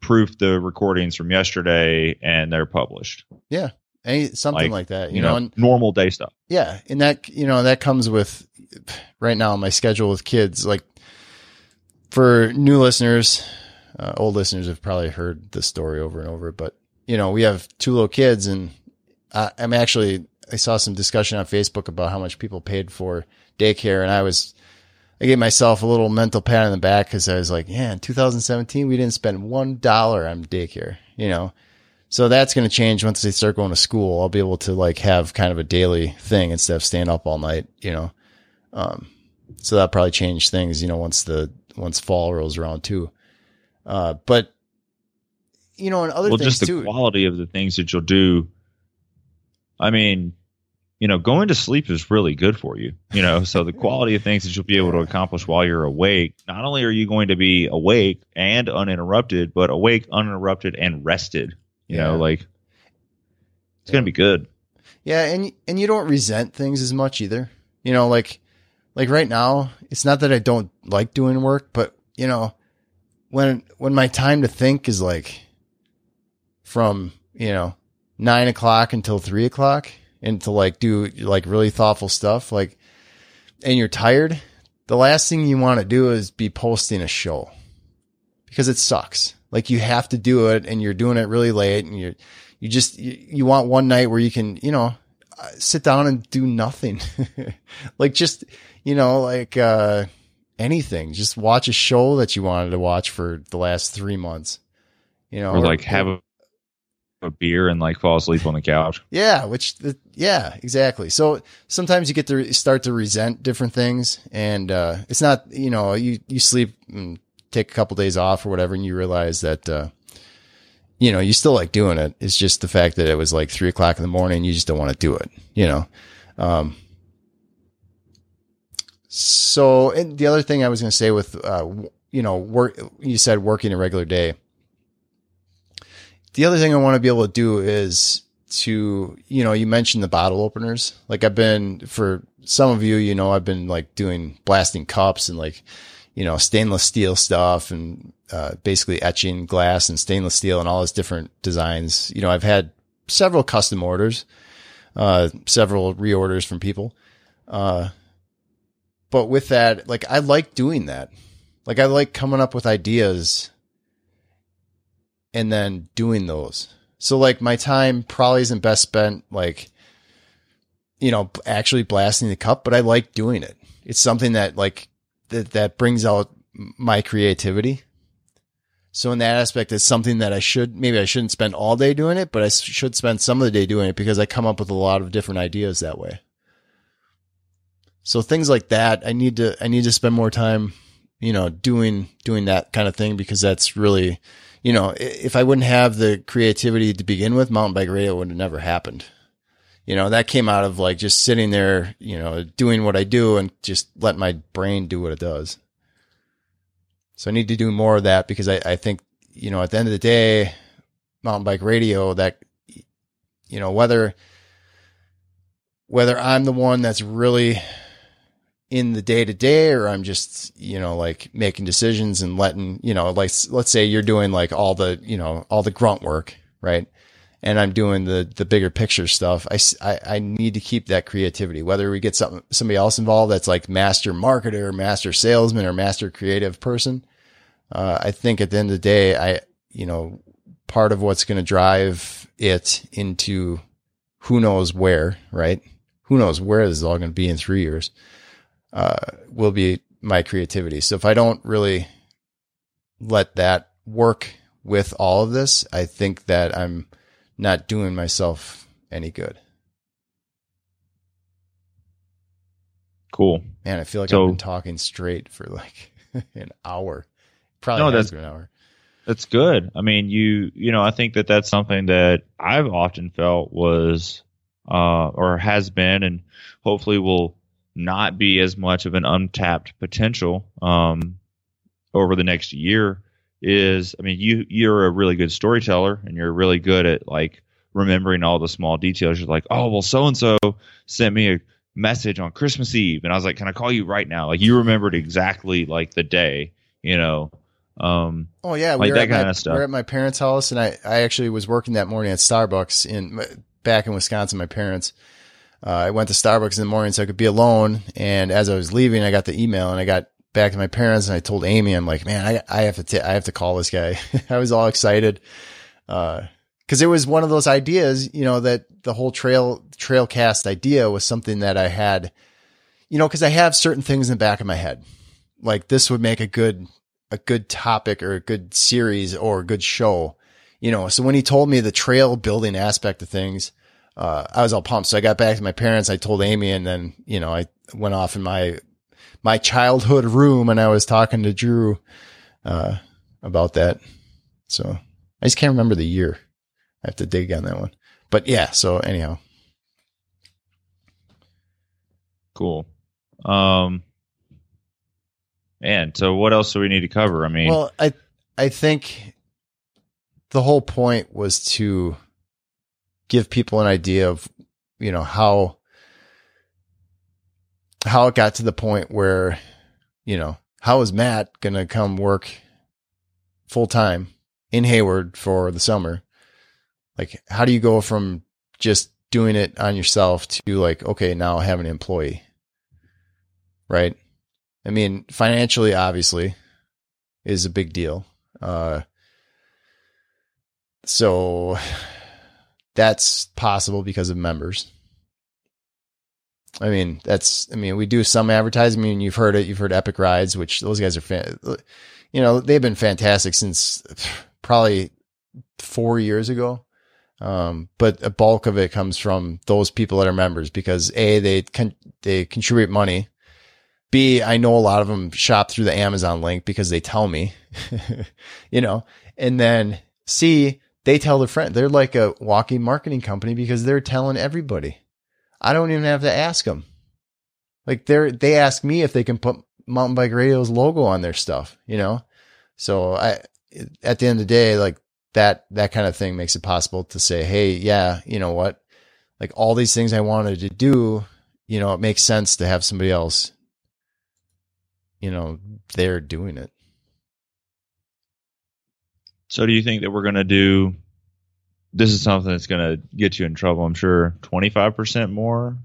proof the recordings from yesterday and they're published yeah any something like, like that, you, you know, know and, normal day stuff. Yeah, and that you know that comes with right now my schedule with kids. Like for new listeners, uh, old listeners have probably heard this story over and over, but you know we have two little kids, and I, I'm actually I saw some discussion on Facebook about how much people paid for daycare, and I was I gave myself a little mental pat on the back because I was like, yeah, in 2017 we didn't spend one dollar on daycare, you know so that's going to change once they start going to school. I'll be able to like have kind of a daily thing instead of staying up all night, you know. Um, so that'll probably change things, you know, once the once fall rolls around too. Uh, but you know, and other well, things just the too. quality of the things that you'll do. I mean, you know, going to sleep is really good for you. You know, so the quality of things that you'll be able to accomplish while you're awake, not only are you going to be awake and uninterrupted, but awake, uninterrupted, and rested. You Yeah. know, like it's gonna be good. Yeah, and and you don't resent things as much either. You know, like like right now, it's not that I don't like doing work, but you know, when when my time to think is like from you know nine o'clock until three o'clock, and to like do like really thoughtful stuff, like, and you're tired, the last thing you want to do is be posting a show because it sucks. Like you have to do it, and you're doing it really late, and you're you just you, you want one night where you can you know uh, sit down and do nothing. Like just you know like uh anything. Just watch a show that you wanted to watch for the last three months you know? Or like have a, a beer and like fall asleep on the couch. yeah which yeah exactly. So sometimes you get to start to resent different things and uh it's not you know you you sleep and take a couple days off or whatever and you realize that uh you know, you still like doing it. It's just the fact that it was like three o'clock in the morning. You just don't want to do it, you know? Um, so, and the other thing I was going to say with, uh, you know, work, you said working a regular day. The other thing I want to be able to do is to, you know, you mentioned the bottle openers. Like I've been, for some of you, you know, I've been like doing blasting cups and like, you know, stainless steel stuff and uh, basically etching glass and stainless steel and all those different designs. You know, I've had several custom orders, uh, several reorders from people. Uh, but with that, like, I like doing that. Like, I like coming up with ideas and then doing those. So, like, my time probably isn't best spent, like, you know, actually blasting the cup, but I like doing it. It's something that, like, that, that brings out my creativity. So in that aspect, it's something that I should, maybe I shouldn't spend all day doing it, but I should spend some of the day doing it because I come up with a lot of different ideas that way. So things like that, I need to, I need to spend more time, you know, doing, doing that kind of thing because that's really, you know, if I wouldn't have the creativity to begin with, mountain bike radio would have never happened. You know, that came out of like just sitting there, you know, doing what I do and just let my brain do what it does. So I need to do more of that because I, I think, you know, at the end of the day, mountain bike radio that, you know, whether, whether I'm the one that's really in the day to day or I'm just, you know, like making decisions and letting, you know, like, let's say you're doing like all the, you know, all the grunt work, right? And I'm doing the, the bigger picture stuff. I I need to keep that creativity, whether we get some, somebody else involved that's like master marketer, master salesman or master creative person. Uh, I think at the end of the day, I, you know, part of what's going to drive it into who knows where, right? Who knows where this is all going to be in three years, uh, will be my creativity. So if I don't really let that work with all of this, I think that I'm not doing myself any good. Cool. Man, I feel like So- I've been talking straight for like an hour. Probably No, that's- an hour. That's good. I mean, you you know, I think that that's something that I've often felt was uh or has been and hopefully will not be as much of an untapped potential um over the next year is I mean, you you're a really good storyteller and you're really good at like remembering all the small details. You're like, "Oh, well so and so sent me a message on Christmas Eve." And I was like, "Can I call you right now?" Like you remembered exactly like the day, you know. Um Oh yeah, Like we that at my, kinda stuff. We're at my parents' house, and I, I actually was working that morning at Starbucks in back in Wisconsin. My parents, uh, I went to Starbucks in the morning so I could be alone. And as I was leaving, I got the email, and I got back to my parents, and I told Amy, I'm like, man, I, I have to, ta- I have to call this guy. I was all excited, Uh, because it was one of those ideas, you know, that the whole trail trail cast idea was something that I had, you know, because I have certain things in the back of my head, like this would make a good a good topic or a good series or a good show, you know. So when he told me the trail building aspect of things, uh, I was all pumped. So I got back to my parents. I told Amy, and then you know I went off in my my childhood room and I was talking to Drew uh, about that. So I just can't remember the year. I have to dig on that one. But yeah. So anyhow, Cool. Um, and so what else do we need to cover? I mean, Well, I I think the whole point was to give people an idea of you know how how it got to the point where you know how is Matt going to come work full time in Hayward for the summer? Like how do you go from just doing it on yourself to like okay, now I have an employee. Right? I mean, financially obviously is a big deal. Uh, so that's possible because of members. I mean, that's, I mean, we do some advertising. I mean, you've heard it. You've heard Epic Rides, which those guys are, fan, you know, they've been fantastic since probably four years ago. Um, but a bulk of it comes from those people that are members because A, they con- they contribute money. B, I know a lot of them shop through the Amazon link because they tell me, you know, and then C, they tell their friend. They're like a walking marketing company because they're telling everybody. I don't even have to ask them. Like they're, they ask me if they can put mountain bike radio's logo on their stuff, you know? So I, at the end of the day, like that, that kind of thing makes it possible to say, Hey, yeah, you know what? Like all these things I wanted to do, you know, it makes sense to have somebody else, you know, there doing it. so do you think that we're going to do? This is something that's going to get you in trouble. I'm sure. Twenty five percent more,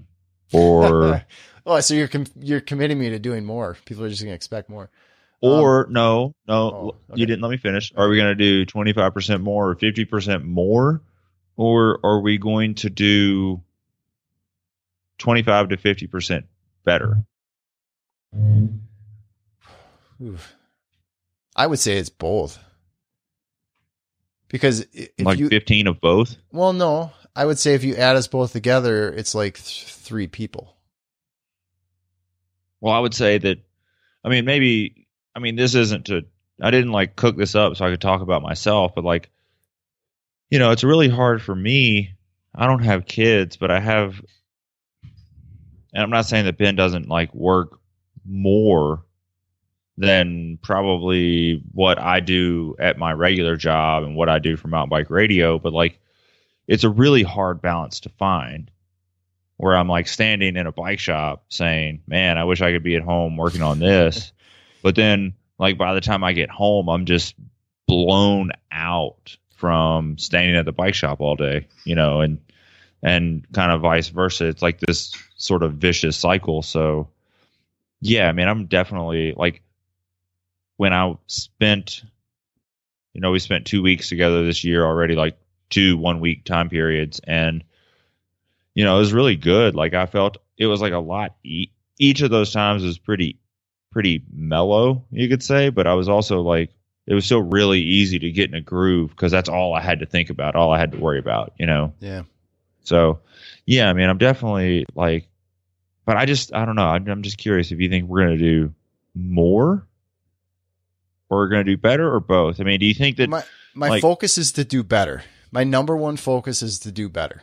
or oh, so you're com- you're committing me to doing more. People are just going to expect more. Um, or no, no, oh, okay. you didn't let me finish. Are we going to do twenty five percent more or fifty percent more, or are we going to do twenty five to fifty percent better? Oof. I would say it's both. Because if like you, fifteen of both? well, no, I would say if you add us both together, it's like th- three people. Well, I would say that. I mean, maybe. I mean, this isn't to. I didn't like cook this up so I could talk about myself, but like, you know, it's really hard for me. I don't have kids, but I have. And I'm not saying that Ben doesn't like work more than probably what I do at my regular job and what I do for mountain bike radio, but like, it's a really hard balance to find where I'm like standing in a bike shop saying, "Man, I wish I could be at home working on this." but then like by the time I get home, I'm just blown out from standing at the bike shop all day, you know, and and kind of vice versa. It's like this sort of vicious cycle. So yeah, I mean, I'm definitely like when I spent you know, we spent 2 weeks together this year already like two one week time periods and you know, it was really good. Like I felt it was like a lot. E- each of those times was pretty, pretty mellow, you could say. But I was also like, it was still really easy to get in a groove because that's all I had to think about, all I had to worry about, you know. Yeah. So, yeah, I mean, I'm definitely like, but I just, I don't know. I'm, I'm just curious if you think we're gonna do more, or we're gonna do better, or both. I mean, do you think that My my like- focus is to do better. My number one focus is to do better.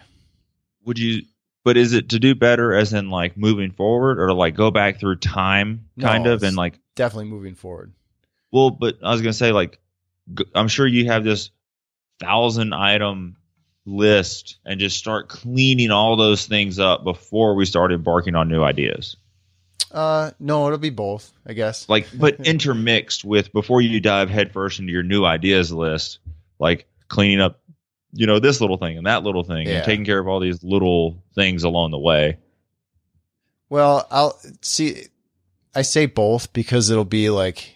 would you? But is it to do better, as in like moving forward, or to like go back through time, No, kind of, and like Definitely moving forward. Well, but I was gonna say, like, I'm sure you have this thousand item list, and just start cleaning all those things up before we start embarking on new ideas. Uh, no, it'll be both, I guess. Like, but intermixed with before you dive headfirst into your new ideas list, like cleaning up, you know, this little thing and that little thing, Yeah. and taking care of all these little things along the way. Well, I'll see. I say both because it'll be like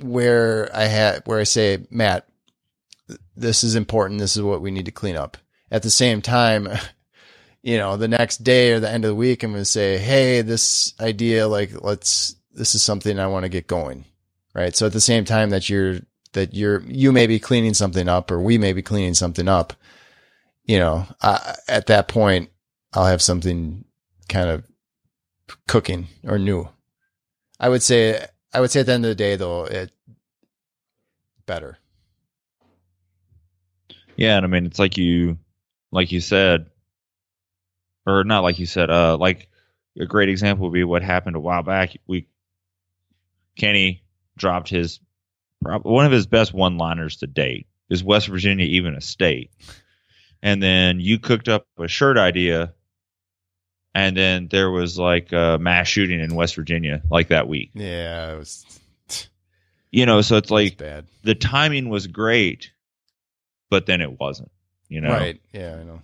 where I had where I say, Matt, this is important. This is what we need to clean up. At the same time, you know, the next day or the end of the week, I'm going to say, Hey, this idea, like, let's, this is something I want to get going. Right. So at the same time that you're, that you're, you may be cleaning something up or we may be cleaning something up, you know, I, at that point, I'll have something kind of cooking or new. I would say, I would say at the end of the day, though, it better. Yeah, and I mean it's like you like you said or not like you said, uh like a great example would be what happened a while back. We Kenny dropped his one of his best one-liners to date. Is West Virginia even a state? And then you cooked up a shirt idea, and then there was like a mass shooting in West Virginia like that week. Yeah, it was. You know, so it's like the timing was great, but then it wasn't. You know, Right. Yeah, I know.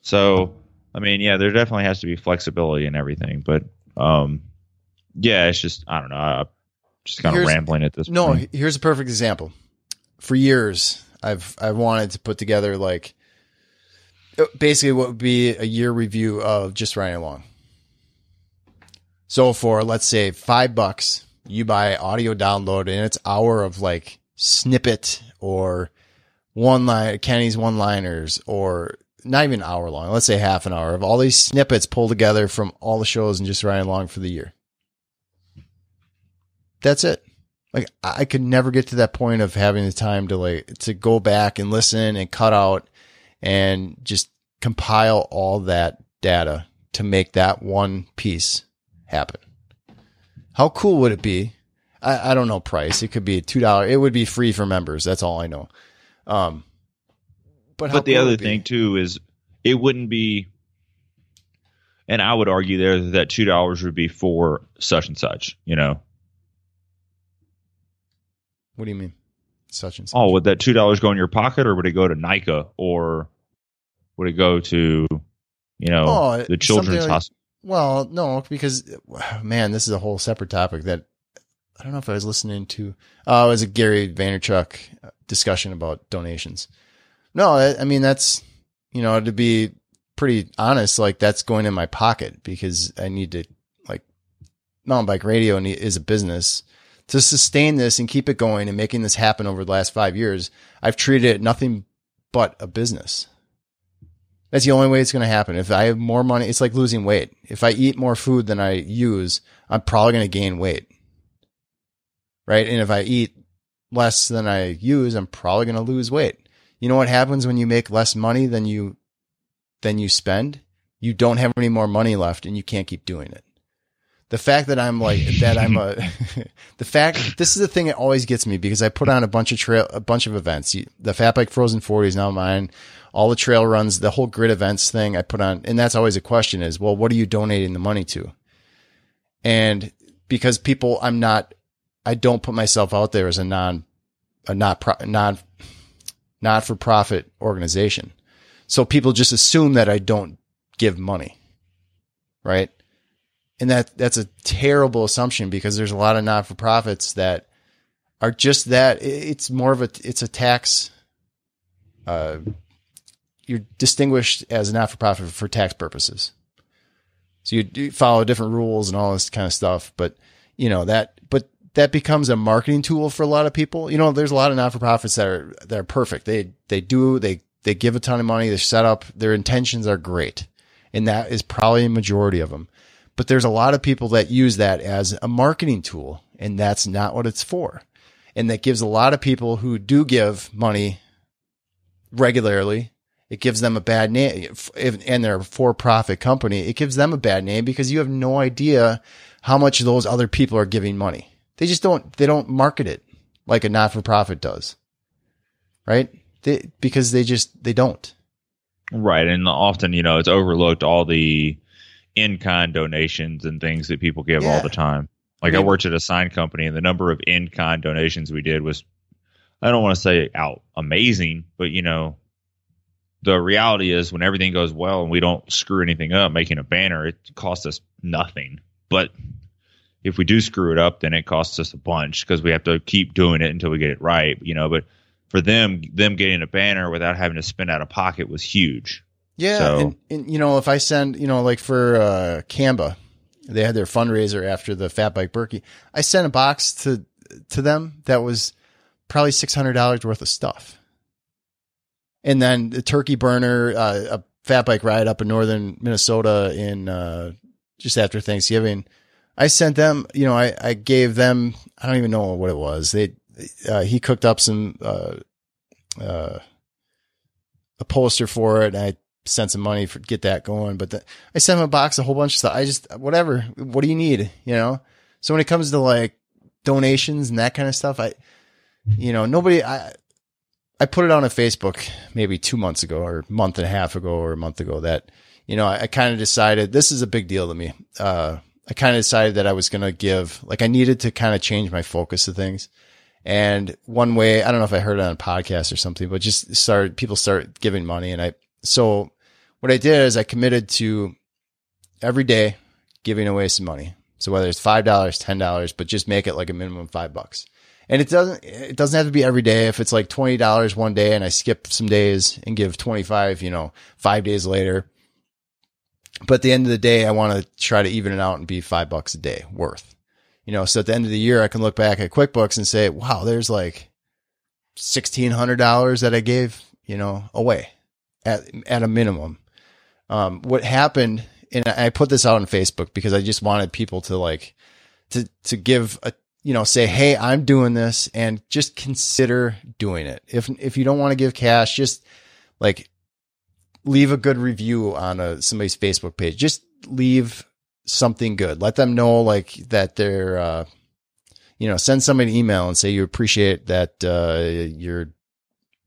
So, I mean, yeah, there definitely has to be flexibility and everything, but um, yeah, it's just I don't know, I'm just kind of Here's- rambling at this. Point. No, point. here's a perfect example. For years, I've I wanted to put together like uh, basically what would be a year review of just riding along. So for let's say five bucks, you buy audio download and it's hour of like snippet or one line Kenny's one liners or not even an hour long. Let's say half an hour of all these snippets pulled together from all the shows and just riding along for the year. That's it like I could never get to that point of having the time to like to go back and listen and cut out and just compile all that data to make that one piece happen. How cool would it be? I, I don't know price. It could be two dollar. It would be free for members. That's all I know. Um, but but the cool other thing too is it wouldn't be, and I would argue there that two dollars would be for such and such. You know, What do you mean? Such and such. oh, would that two dollars go in your pocket, or would it go to NICA, or would it go to, you know, Oh, the children's like- hospital? Well, no, because man, this is a whole separate topic that I don't know if I was listening to. Uh, it was a Gary Vaynerchuk discussion about donations. No, I, I mean that's you know to be pretty honest, like that's going in my pocket because I need to like mountain bike radio is a business to sustain this and keep it going and making this happen over the last five years. I've treated it nothing but a business. That's the only way it's going to happen. If I have more money, it's like losing weight. If I eat more food than I use, I'm probably going to gain weight. Right. And if I eat less than I use, I'm probably going to lose weight. You know what happens when you make less money than you, than you spend? You don't have any more money left and you can't keep doing it. The fact that I'm like, that I'm a, the fact, this is the thing that always gets me because I put on a bunch of trail, a bunch of events. The Fat Bike Frozen 40 is now mine all the trail runs, the whole grid events thing I put on. And that's always a question is, well, what are you donating the money to? And because people, I'm not, I don't put myself out there as a non, a not, pro, non, not for profit organization. So people just assume that I don't give money. Right. And that, that's a terrible assumption because there's a lot of not for profits that are just that. It's more of a, it's a tax, uh, you're distinguished as a not for profit for tax purposes. So you follow different rules and all this kind of stuff, but you know that, that becomes a marketing tool for a lot of people. You know, there's a lot of not for profits that are that are perfect. They they do they they give a ton of money. They're set up. Their intentions are great, and that is probably a majority of them. But there's a lot of people that use that as a marketing tool, and that's not what it's for. And that gives a lot of people who do give money regularly it gives them a bad name and they're a for-profit company it gives them a bad name because you have no idea how much those other people are giving money they just don't they don't market it like a not-for-profit does right they, because they just they don't Right, and often you know it's overlooked all the in-kind donations and things that people give Yeah. all the time. Like I mean- worked at a sign company, and the number of in-kind donations we did was, I don't want to say out amazing, but you know, the reality is when everything goes well and we don't screw anything up, making a banner, it costs us nothing. But if we do screw it up, then it costs us a bunch because we have to keep doing it until we get it right. You know, but for them, them getting a banner without having to spend out of pocket was huge. Yeah, So- and, and you know, if I send, you know, like for uh CAMBA, they had their fundraiser after the Fat Bike Birkie. I sent a box to to them that was probably six hundred dollars worth of stuff, and then the turkey burner, uh, a fat bike ride up in northern Minnesota in uh, just after Thanksgiving. I sent them, you know, I, I gave them, I don't even know what it was. They, uh, he cooked up some, uh, uh, a poster for it. And I sent some money for get that going. But the, I sent him a box, a whole bunch of stuff. I just whatever. What do you need? You know. So when it comes to like donations and that kind of stuff, I, you know, nobody. I I put it on a Facebook maybe two months ago or a month and a half ago or a month ago that you know I, I kind of decided this is a big deal to me. Uh, I kind of decided that I was going to give like I needed to kind of change my focus of things. And one way, I don't know if I heard it on a podcast or something, but just started people start giving money. And I, so what I did is I committed to every day giving away some money. So whether it's $5, $10, but just make it like a minimum five bucks. And it doesn't, it doesn't have to be every day. If it's like $20 one day and I skip some days and give 25, you know, five days later. But at the end of the day, I want to try to even it out and be five bucks a day worth you know, so at the end of the year, I can look back at QuickBooks and say, wow, there's like $1,600 that I gave, you know, away at, at a minimum. Um, what happened, and I put this out on Facebook because I just wanted people to like, to, to give a, you know, say, Hey, I'm doing this and just consider doing it. If, if you don't want to give cash, just like leave a good review on a, somebody's Facebook page. Just leave something good. Let them know like that they're, uh, you know, send somebody an email and say you appreciate that uh, you're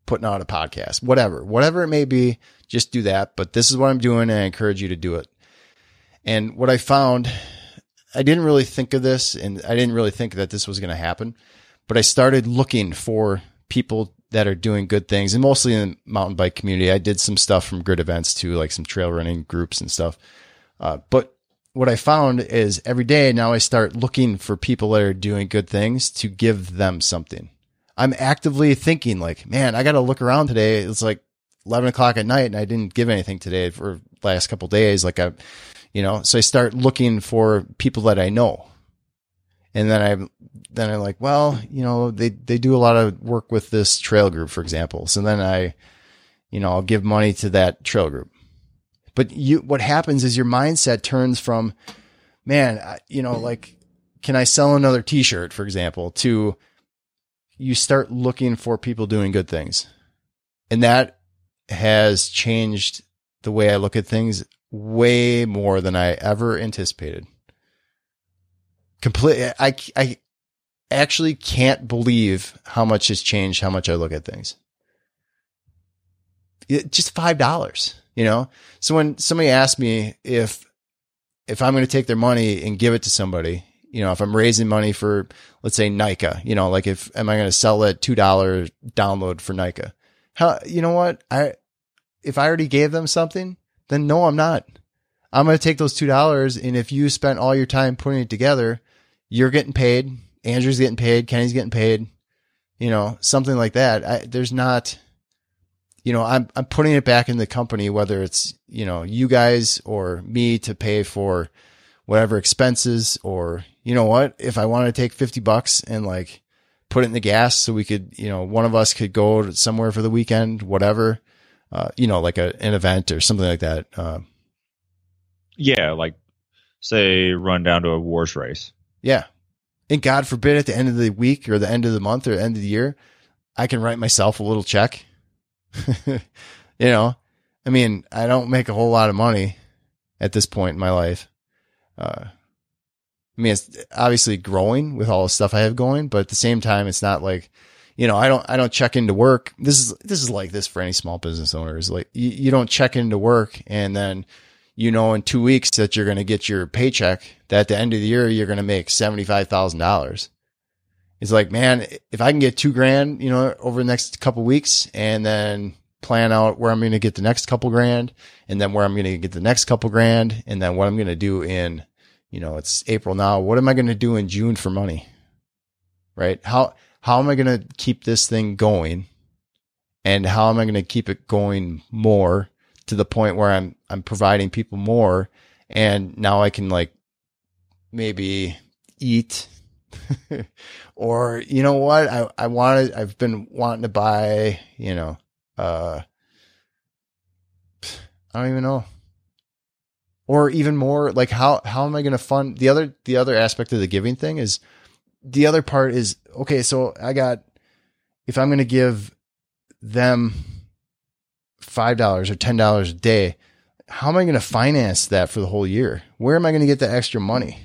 putting out a podcast, whatever, whatever it may be. Just do that. But this is what I'm doing, and I encourage you to do it. And what I found, I didn't really think of this, and I didn't really think that this was going to happen. But I started looking for people that are doing good things, and mostly in the mountain bike community. I did some stuff from grid events too, like some trail running groups and stuff. Uh, but what I found is every day now I start looking for people that are doing good things to give them something. I'm actively thinking like, man, I got to look around today. It's like 11 o'clock at night and I didn't give anything today for last couple days. Like I, you know, so I start looking for people that I know. And then I, then I'm like, well, you know, they, they do a lot of work with this trail group, for example. So then I, you know, I'll give money to that trail group. But you, what happens is your mindset turns from, man, you know, like, can I sell another t-shirt, for example, to you start looking for people doing good things. And that has changed the way I look at things way more than I ever anticipated. Complete. I, I actually can't believe how much has changed, how much I look at things. It, just $5 you know? So when somebody asks me if, if I'm going to take their money and give it to somebody, you know, if I'm raising money for, let's say NICA, you know, like if, am I going to sell that $2 download for NICA? How, you know what? I, if I already gave them something, then no, I'm not. I'm going to take those $2. And if you spent all your time putting it together, you're getting paid. Andrea's getting paid. Kenny's getting paid. You know, something like that. I, there's not, you know, I'm I'm putting it back in the company, whether it's you know you guys or me to pay for whatever expenses, or you know what, if I want to take fifty bucks and like put it in the gas so we could, you know, one of us could go somewhere for the weekend, whatever, uh, you know, like a, an event or something like that. Uh, yeah, like say run down to a WORS race. Yeah, and God forbid at the end of the week or the end of the month or the end of the year, I can write myself a little check you know, I mean, I don't make a whole lot of money at this point in my life. Uh, I mean, it's obviously growing with all the stuff I have going, but at the same time, it's not like, you know, I don't, I don't check into work. This is, this is like this for any small business owners. Like you, you don't check into work and then, you know, in two weeks that you're going to get your paycheck that at the end of the year, you're going to make $75,000. It's like, man, if I can get two grand, you know, over the next couple weeks and then plan out where I'm going to get the next couple grand and then where I'm going to get the next couple grand and then what I'm going to do in, you know, it's April now. What am I going to do in June for money? Right? How, how am I going to keep this thing going? And how am I going to keep it going more to the point where I'm, I'm providing people more and now I can like maybe eat or you know what? I, I wanted, I've been wanting to buy, you know, uh, I don't even know. Or even more like how, how am I going to fund the other, the other aspect of the giving thing is the other part is, okay, so I got, if I'm going to give them five dollars or ten dollars a day, how am I going to finance that for the whole year? Where am I going to get the extra money?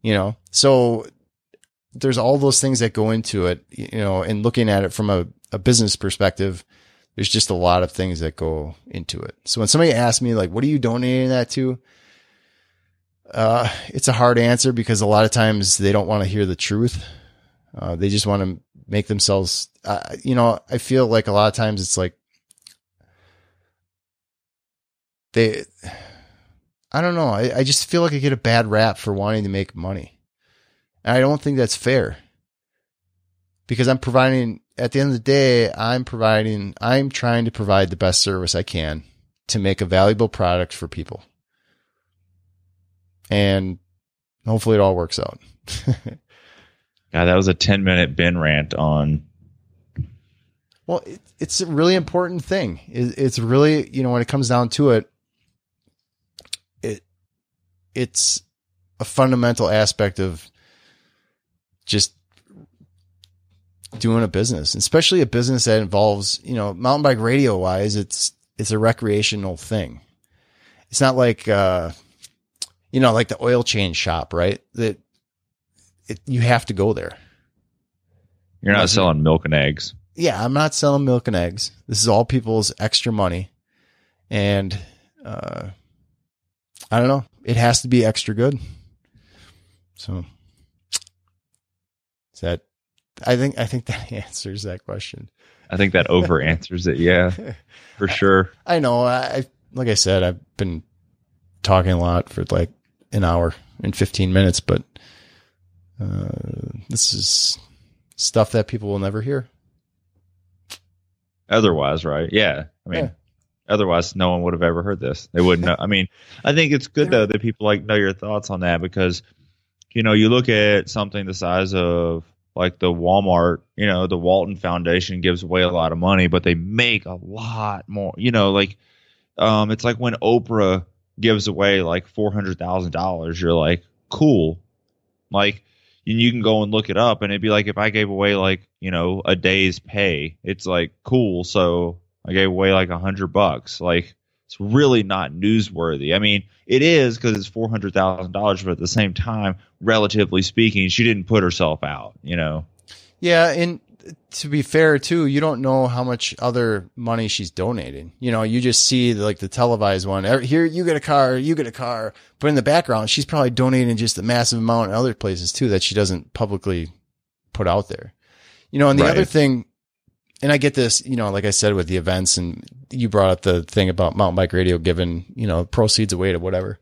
You know, so there's all those things that go into it, you know, and looking at it from a, a business perspective, there's just a lot of things that go into it. So when somebody asks me like, what are you donating that to? Uh, it's a hard answer because a lot of times they don't want to hear the truth. Uh, they just want to make themselves, uh, you know, I feel like a lot of times it's like they, I don't know. I, I just feel like I get a bad rap for wanting to make money. And I don't think that's fair because I'm providing, at the end of the day, I'm providing, I'm trying to provide the best service I can to make a valuable product for people. And hopefully it all works out. God, that was a 10 minute Ben rant on. Well, it, it's a really important thing. It, it's really, you know, when it comes down to it, it's a fundamental aspect of just doing a business, especially a business that involves, you know, mountain bike radio wise, it's, it's a recreational thing. It's not like, uh, you know, like the oil change shop, right? That it, you have to go there. You're not selling milk and eggs. Yeah, I'm not selling milk and eggs. This is all people's extra money. And, uh, I don't know. It has to be extra good. So is that I think I think that answers that question. I think that over answers it. Yeah, for sure. I know. I like I said, I've been talking a lot for like an hour and 15 minutes, but uh, this is stuff that people will never hear. Otherwise, right? Yeah. I mean, yeah. Otherwise, no one would have ever heard this. They wouldn't know. I mean, I think it's good though that people like know your thoughts on that because, you know, you look at something the size of like the Walmart, you know, the Walton Foundation gives away a lot of money, but they make a lot more. You know, like um, it's like when Oprah gives away like four hundred thousand dollars, you're like, cool. Like and you can go and look it up and it'd be like if I gave away like, you know, a day's pay, it's like cool. So I gave away like a hundred bucks. Like it's really not newsworthy. I mean, it is because it's four hundred thousand dollars, but at the same time, relatively speaking, she didn't put herself out. You know. Yeah, and to be fair too, you don't know how much other money she's donating. You know, you just see like the televised one. Here, you get a car, you get a car, but in the background, she's probably donating just a massive amount in other places too that she doesn't publicly put out there. You know, and the right. other thing and I get this, you know, like I said with the events, and you brought up the thing about mountain bike radio giving, you know, proceeds away to whatever.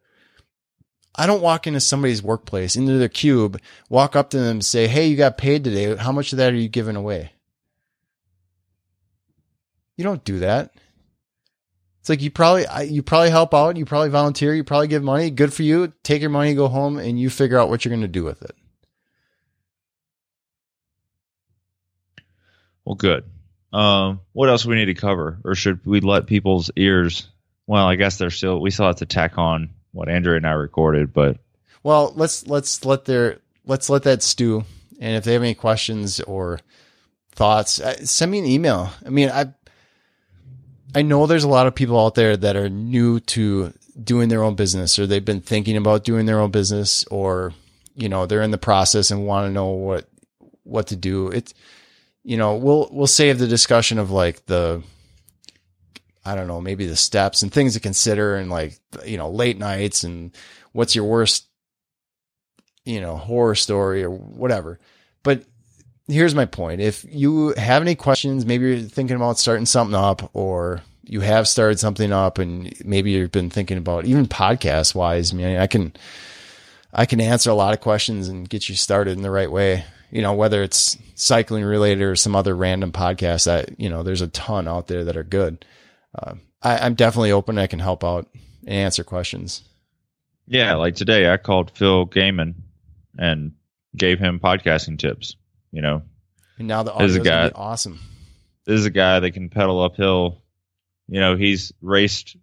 I don't walk into somebody's workplace, into their cube, walk up to them and say, Hey, you got paid today. How much of that are you giving away? You don't do that. It's like you probably, you probably help out. You probably volunteer. You probably give money. Good for you. Take your money, go home and you figure out what you're going to do with it. Well, good. Um, what else we need to cover, or should we let people's ears? Well, I guess they're still. We still have to tack on what Andrea and I recorded, but well, let's let's let their let's let that stew. And if they have any questions or thoughts, uh, send me an email. I mean, I I know there's a lot of people out there that are new to doing their own business, or they've been thinking about doing their own business, or you know they're in the process and want to know what what to do. It's you know, we'll we'll save the discussion of like the I don't know, maybe the steps and things to consider and like you know, late nights and what's your worst you know, horror story or whatever. But here's my point. If you have any questions, maybe you're thinking about starting something up or you have started something up and maybe you've been thinking about even podcast wise, I mean, I can I can answer a lot of questions and get you started in the right way you know, whether it's cycling related or some other random podcast that, you know, there's a ton out there that are good. Uh, I, am definitely open. I can help out and answer questions. Yeah. Like today I called Phil Gaimon and gave him podcasting tips, you know, and now the audio is guy, awesome. This is a guy that can pedal uphill. You know, he's raced,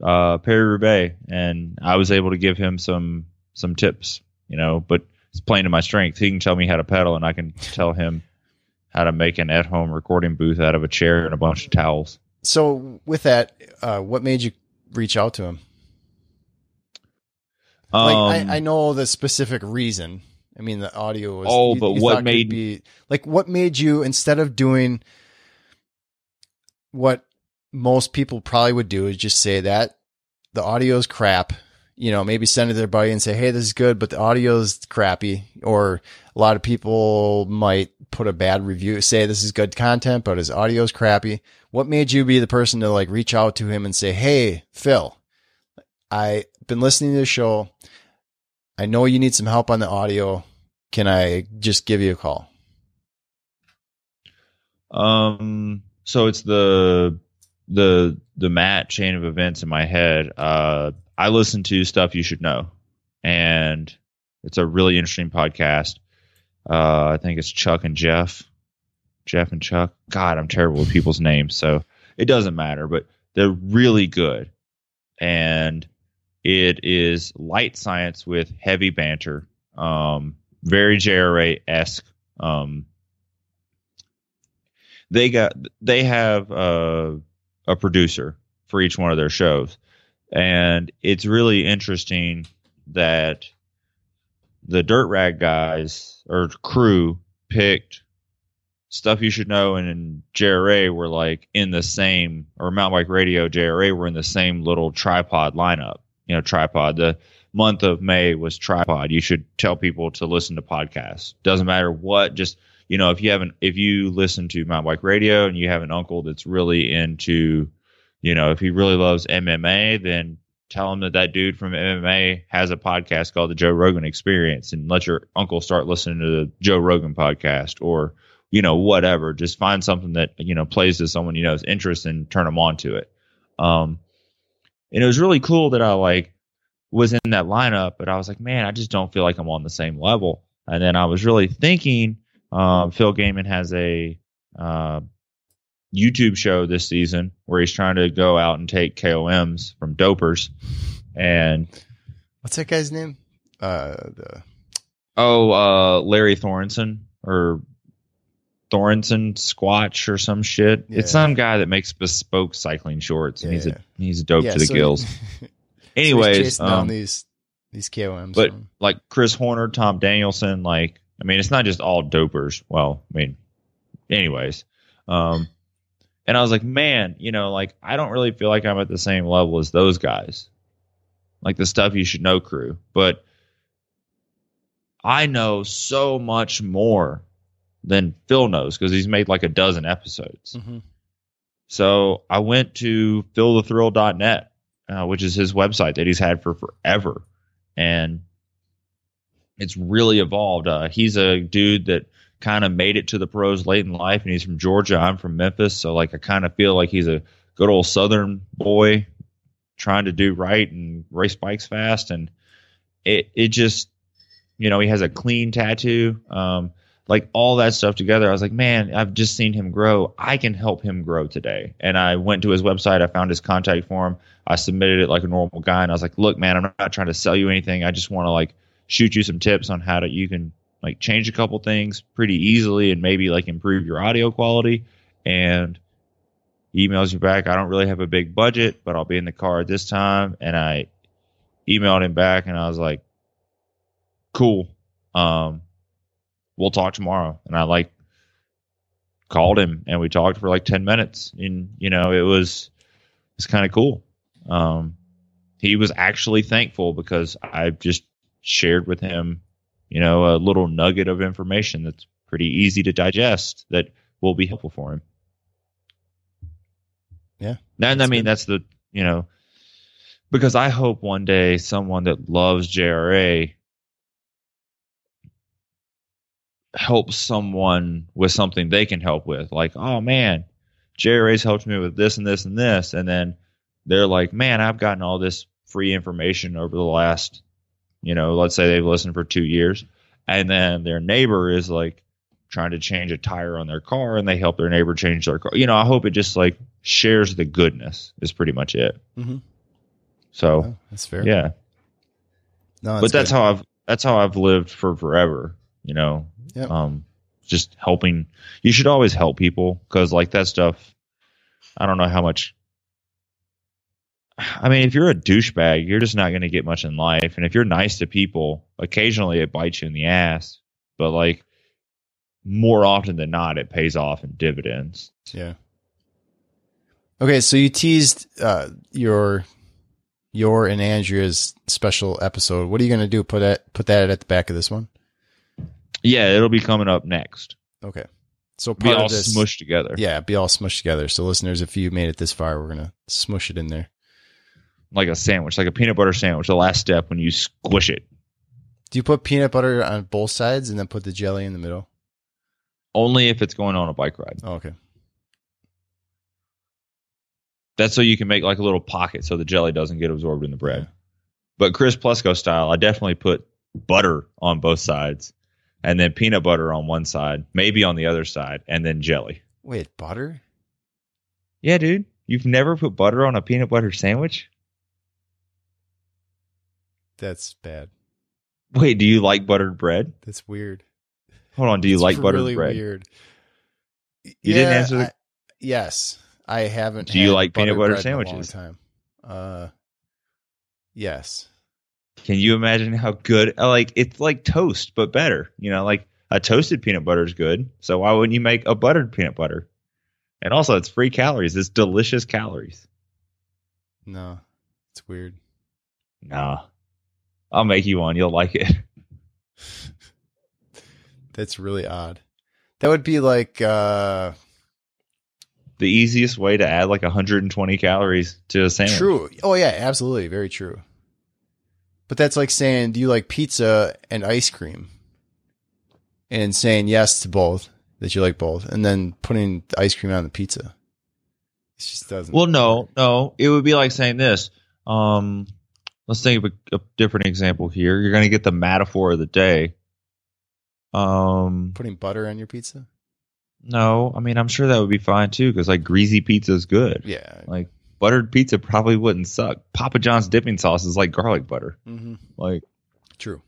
uh, Paris Roubaix and I was able to give him some, some tips, you know, but it's playing to my strength. He can tell me how to pedal, and I can tell him how to make an at-home recording booth out of a chair and a bunch of towels. so with that, uh, what made you reach out to him? Um, like I, I know the specific reason. I mean, the audio was. Oh, but what made- be like what made you instead of doing what most people probably would do is just say that the audio's crap. You know, maybe send it to their buddy and say, "Hey, this is good, but the audio is crappy." Or a lot of people might put a bad review, say this is good content, but his audio is crappy. What made you be the person to like reach out to him and say, "Hey, Phil, I've been listening to the show. I know you need some help on the audio. Can I just give you a call?" Um, so it's the the the Matt chain of events in my head. Uh, I listen to stuff you should know, and it's a really interesting podcast. Uh, I think it's Chuck and Jeff, Jeff and Chuck. God, I'm terrible with people's names, so it doesn't matter. But they're really good, and it is light science with heavy banter. Um, very JRA esque. Um, they got they have uh, a producer for each one of their shows, and it's really interesting that the Dirt Rag guys or crew picked stuff you should know, and in JRA were like in the same or Mountain Bike Radio JRA were in the same little tripod lineup. You know, tripod. The month of May was tripod. You should tell people to listen to podcasts. Doesn't matter what, just you know, if you haven't, if you listen to Mountain Bike Radio and you have an uncle that's really into, you know, if he really loves MMA, then tell him that that dude from MMA has a podcast called the Joe Rogan Experience, and let your uncle start listening to the Joe Rogan podcast, or you know, whatever. Just find something that you know plays to someone you know's interest and turn them on to it. Um, and it was really cool that I like was in that lineup, but I was like, man, I just don't feel like I'm on the same level. And then I was really thinking um, Phil Gaimon has a uh, YouTube show this season where he's trying to go out and take KOMs from dopers. And What's that guy's name? Uh, the oh, uh, Larry Thorenson or Thorenson Squatch or some shit. Yeah. It's some guy that makes bespoke cycling shorts, and he's a he's a dope yeah, to the so- gills. so Anyways, down um, these these KOMs. but like Chris Horner, Tom Danielson, like I mean, it's not just all dopers. Well, I mean, anyways, um, and I was like, man, you know, like I don't really feel like I'm at the same level as those guys, like the stuff you should know crew, but I know so much more than Phil knows because he's made like a dozen episodes. Mhm. So I went to philthethrill.net, uh, which is his website that he's had for forever. And it's really evolved. Uh, he's a dude that kind of made it to the pros late in life, and he's from Georgia. I'm from Memphis. So, like, I kind of feel like he's a good old Southern boy trying to do right and race bikes fast. And it, it just, you know, he has a clean tattoo. Um, like all that stuff together, I was like, man, I've just seen him grow. I can help him grow today. And I went to his website. I found his contact form. I submitted it like a normal guy. And I was like, look, man, I'm not trying to sell you anything. I just want to like shoot you some tips on how to, you can like change a couple things pretty easily and maybe like improve your audio quality. And he emails you back. I don't really have a big budget, but I'll be in the car at this time. And I emailed him back and I was like, cool. Um, we'll talk tomorrow. And I like called him and we talked for like 10 minutes and you know, it was, it's kind of cool. Um, he was actually thankful because I just shared with him, you know, a little nugget of information that's pretty easy to digest that will be helpful for him. Yeah, And I mean, good. that's the, you know, because I hope one day someone that loves JRA helps someone with something they can help with. Like, oh man, JRA's helped me with this and this and this. And then they're like, man, I've gotten all this free information over the last, you know, let's say they've listened for two years. And then their neighbor is like trying to change a tire on their car and they help their neighbor change their car. You know, I hope it just like shares the goodness is pretty much it. Mhm. So, Oh, that's fair. yeah no, but that's how I've that's how I've lived for forever. You know, Yep. um, just helping. You should always help people because like that stuff. I don't know how much. I mean, if you're a douchebag, you're just not going to get much in life. And if you're nice to people, occasionally it bites you in the ass. But like more often than not, it pays off in dividends. Yeah. Okay, so you teased uh, your your and Andrea's special episode. What are you going to do? Put that put that at the back of this one. Yeah, it'll be coming up next. Okay. So Be all this, smushed together. yeah, be all smushed together. So listeners, if you made it this far, we're gonna smush it in there. Like a sandwich, like a peanut butter sandwich. The last step when you squish it. Do you put peanut butter on both sides and then put the jelly in the middle? Only if it's going on a bike ride. Oh, okay. That's so you can make like a little pocket so the jelly doesn't get absorbed in the bread. Yeah. But Chris Plesko style, I definitely put butter on both sides and then peanut butter on one side, maybe on the other side, and then jelly. Wait, butter? Yeah, dude. You've never put butter on a peanut butter sandwich? That's bad. Wait, do you like buttered bread? That's weird. Hold on, do you It's like buttered really bread? Weird. You didn't answer the- I- yes, I haven't. Do you like peanut butter bread in a long sandwiches? time. Uh, yes. Can you imagine how good like it's like toast but better? You know, like a toasted peanut butter is good. So why wouldn't you make a buttered peanut butter? And also it's free calories. It's delicious calories. No, it's weird. Nah. I'll make you one. You'll like it. That's really odd. That would be like uh The easiest way to add like 120 calories to a sandwich. true. Oh yeah, absolutely, very true. But that's like saying, do you like pizza and ice cream? And saying yes to both, that you like both, and then putting the ice cream on the pizza. It just doesn't. Well, no, no. It would be like saying this. Um, let's think of a, a different example here. You're going to get the metaphor of the day. Um, putting butter on your pizza. no, I mean I'm sure that would be fine too because like greasy pizza is good. Yeah. Like buttered pizza probably wouldn't suck. Papa John's dipping sauce is like garlic butter. Mm-hmm. Like True.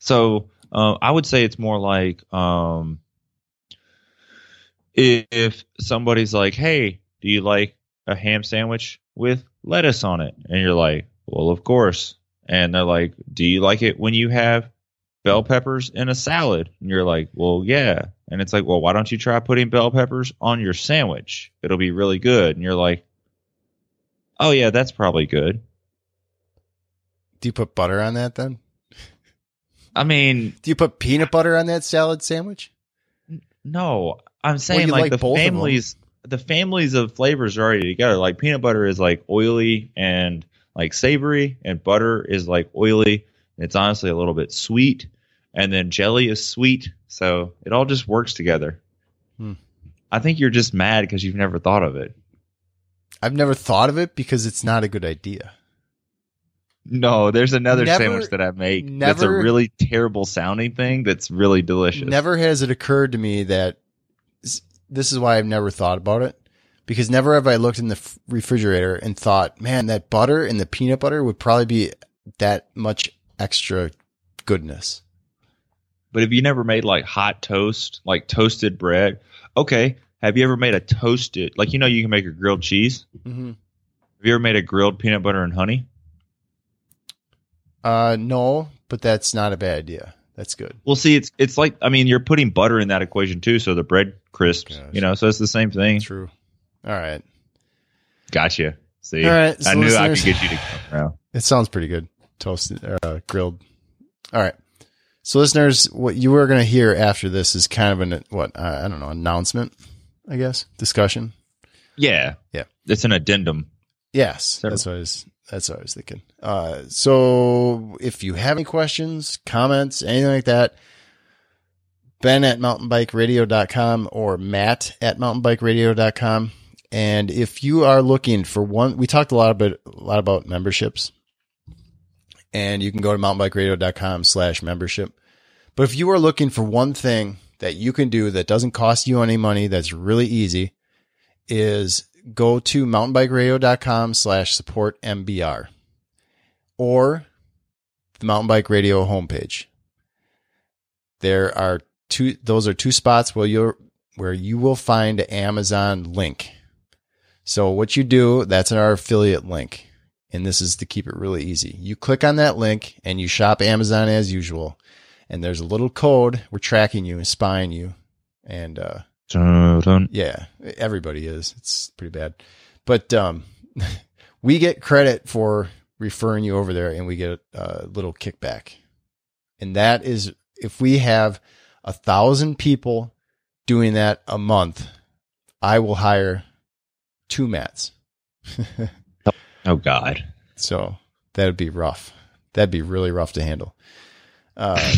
so, uh, I would say it's more like um, if somebody's like, "Hey, do you like a ham sandwich with lettuce on it?" and you're like, "Well, of course." And they're like, "Do you like it when you have bell peppers in a salad?" And you're like, "Well, yeah." And it's like, "Well, why don't you try putting bell peppers on your sandwich? It'll be really good." And you're like, "Oh yeah, that's probably good." Do you put butter on that then? I mean, Do you put peanut butter on that salad sandwich? No, I'm saying like, like the families, the families of flavors are already together. Like peanut butter is like oily and like savory, and butter is like oily. It's honestly a little bit sweet, and then jelly is sweet. So it all just works together. Hmm. I think you're just mad because you've never thought of it. I've never thought of it because it's not a good idea. No, there's another Never- sandwich that I make that's a really terrible sounding thing that's really delicious. Never has it occurred to me that this is why I've never thought about it because never have I looked in the f- refrigerator and thought, man, that butter and the peanut butter would probably be that much extra goodness. But have you never made like hot toast, like toasted bread? Okay. Have you ever made a toasted, like you know, you can make a grilled cheese? Mm-hmm. Have you ever made a grilled peanut butter and honey? Uh, no, but that's not a bad idea. That's good. Well, see, it's it's like I mean, you're putting butter in that equation too, so the bread crisps, Gosh. you know, so it's the same thing. True. All right. Gotcha. See, All right, I knew I could get you to come around. It sounds pretty good. Toasted, uh, grilled. All right. So, listeners, what you are going to hear after this is kind of an what I I don't know announcement, I guess, discussion. Yeah, Yeah. It's an addendum. Yes, So- that's what I was. That's what I was thinking. Uh, so, if you have any questions, comments, anything like that, Ben at mountainbikeradio.com or Matt at mountainbikeradio.com. And if you are looking for one, we talked a lot about a lot about memberships, and you can go to mountainbikeradio.com slash membership. But if you are looking for one thing that you can do that doesn't cost you any money, that's really easy, is go to mountainbikeradio.com slash support MBR or the Mountain Bike Radio homepage. There are two, those are two spots where you're, where you will find an Amazon link. So what you do, that's our affiliate link. And this is to keep it really easy. You click on that link and you shop Amazon as usual. And there's a little code. We're tracking you and spying you. And, uh, Dun, dun. yeah, everybody is. It's pretty bad. But, um, we get credit for referring you over there and we get a little kickback. And that is if we have a thousand people doing that a month, I will hire two Matts. Oh God. So that'd be rough. That'd be really rough to handle. Uh,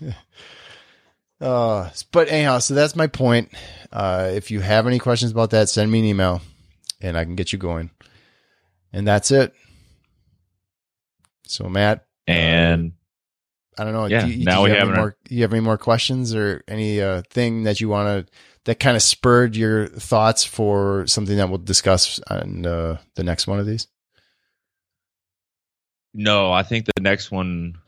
uh, but anyhow, so that's my point. Uh, if you have any questions about that, send me an email and I can get you going. And that's it. So Matt, And I don't know. Yeah, do you, now do we have have any more. You have any more questions or any uh, thing that you want to that kind of spurred your thoughts for something that we'll discuss on uh, the next one of these? no, I think the next one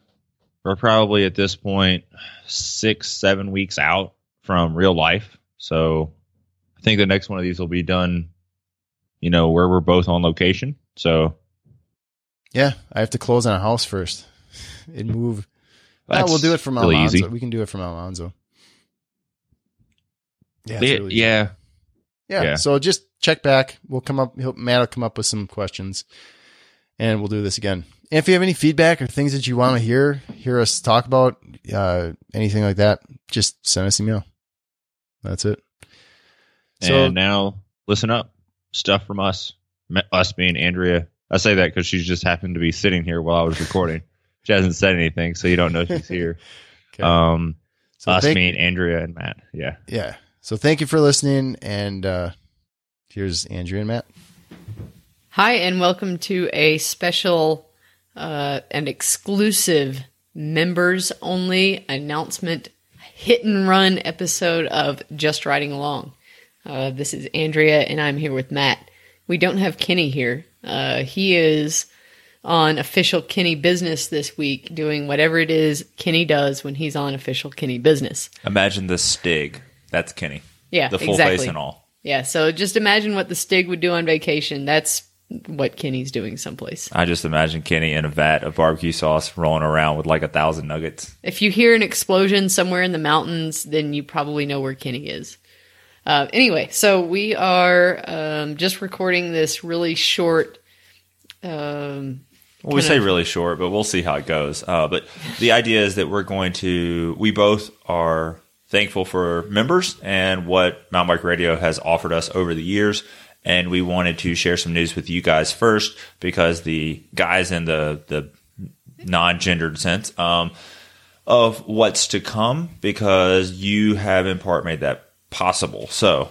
we're probably at this point six, seven weeks out from real life. So I think the next one of these will be done, you know, where we're both on location. So Yeah, I have to close on a house first. It move. No, that's we'll do it from really Alonzo. easy. We can do it from Alonzo. Yeah, it's Yeah, really yeah. yeah. yeah. So just check back. We'll come up. Matt will come up with some questions, and we'll do this again. And if you have any feedback or things that you want to hear, hear us talk about, uh, anything like that, just send us an email. That's it. So and now listen up. Stuff from us. Us being Andrea. I say that because she just happened to be sitting here while I was recording. she hasn't said anything, so you don't know she's here. Okay. Um, so us thank, being Andrea and Matt. Yeah. yeah. So thank you for listening, and uh, here's Andrea and Matt. Hi, and welcome to a special uh, and exclusive members only announcement hit and run episode of Just Riding Along. Uh, this is Andrea, and I'm here with Matt. We don't have Kenny here. Uh, he is on official Kenny business this week, doing whatever it is Kenny does when he's on official Kenny business. Imagine the Stig. That's Kenny. Yeah, The full exactly. face and all. Yeah, so just imagine what the Stig would do on vacation. That's what Kenny's doing someplace. I just imagine Kenny in a vat of barbecue sauce rolling around with like a thousand nuggets. If you hear an explosion somewhere in the mountains, then you probably know where Kenny is. Uh, anyway, so we are um, just recording this really short. Um, Well, we say really short, but we'll see how it goes. Uh, but the idea is that we're going to, we both are thankful for members and what Mountain Bike Radio has offered us over the years. And we wanted to share some news with you guys first because the guys in the, the non-gendered sense, um, of what's to come because you have in part made that possible. So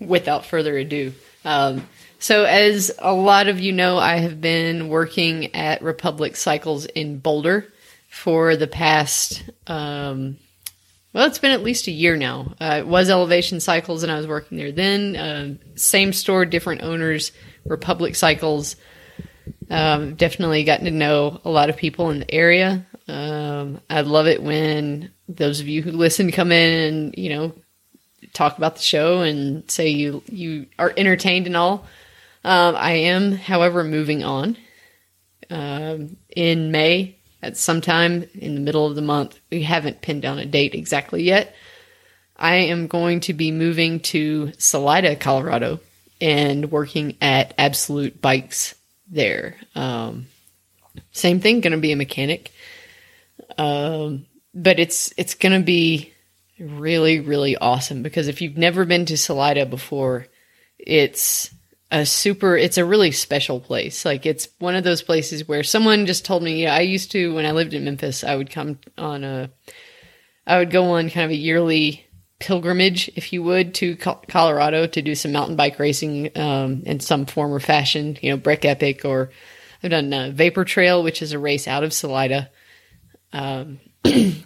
without further ado. Um, so, as a lot of you know, I have been working at Republic Cycles in Boulder for the past, um, well, it's been at least a year now. Uh, it was Elevation Cycles, and I was working there then. Um same store, different owners, Republic Cycles. Um, definitely gotten to know a lot of people in the area. Um, I love it when those of you who listen come in and, you know, talk about the show and say you you are entertained and all. Um, I am, however, moving on. Um, in May, at some time in the middle of the month, we haven't pinned down a date exactly yet. I am going to be moving to Salida, Colorado, and working at Absolute Bikes there. Um, same thing, going to be a mechanic. Um, but it's it's going to be really really awesome because if you've never been to Salida before, it's a super it's a really special place. Like it's one of those places where someone just told me, yeah, I used to when I lived in Memphis, I would come on a I would go on kind of a yearly pilgrimage, if you would, to Colorado to do some mountain bike racing um, in some form or fashion. You know, Breck Epic, or I've done uh, Vapor Trail, which is a race out of Salida. Um,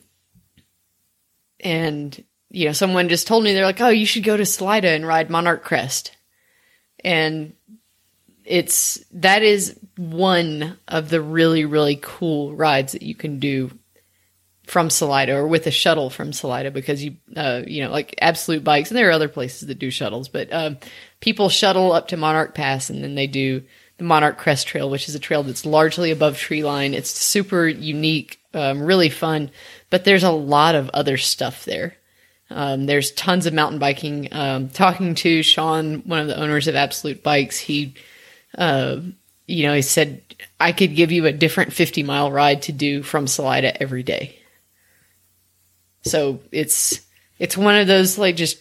and you know, someone just told me they're like, "Oh, you should go to Salida and ride Monarch Crest," and it's that is one of the really really cool rides that you can do from Salida or with a shuttle from Salida because you uh, you know like Absolute Bikes and there are other places that do shuttles, but um, people shuttle up to Monarch Pass and then they do the Monarch Crest Trail, which is a trail that's largely above tree line. It's super unique, um, really fun, but there's a lot of other stuff there. Um, there's tons of mountain biking. Um, talking to Sean, one of the owners of Absolute Bikes, he, uh, you know, he said I could give you a different 50 mile ride to do from Salida every day. So it's it's one of those like just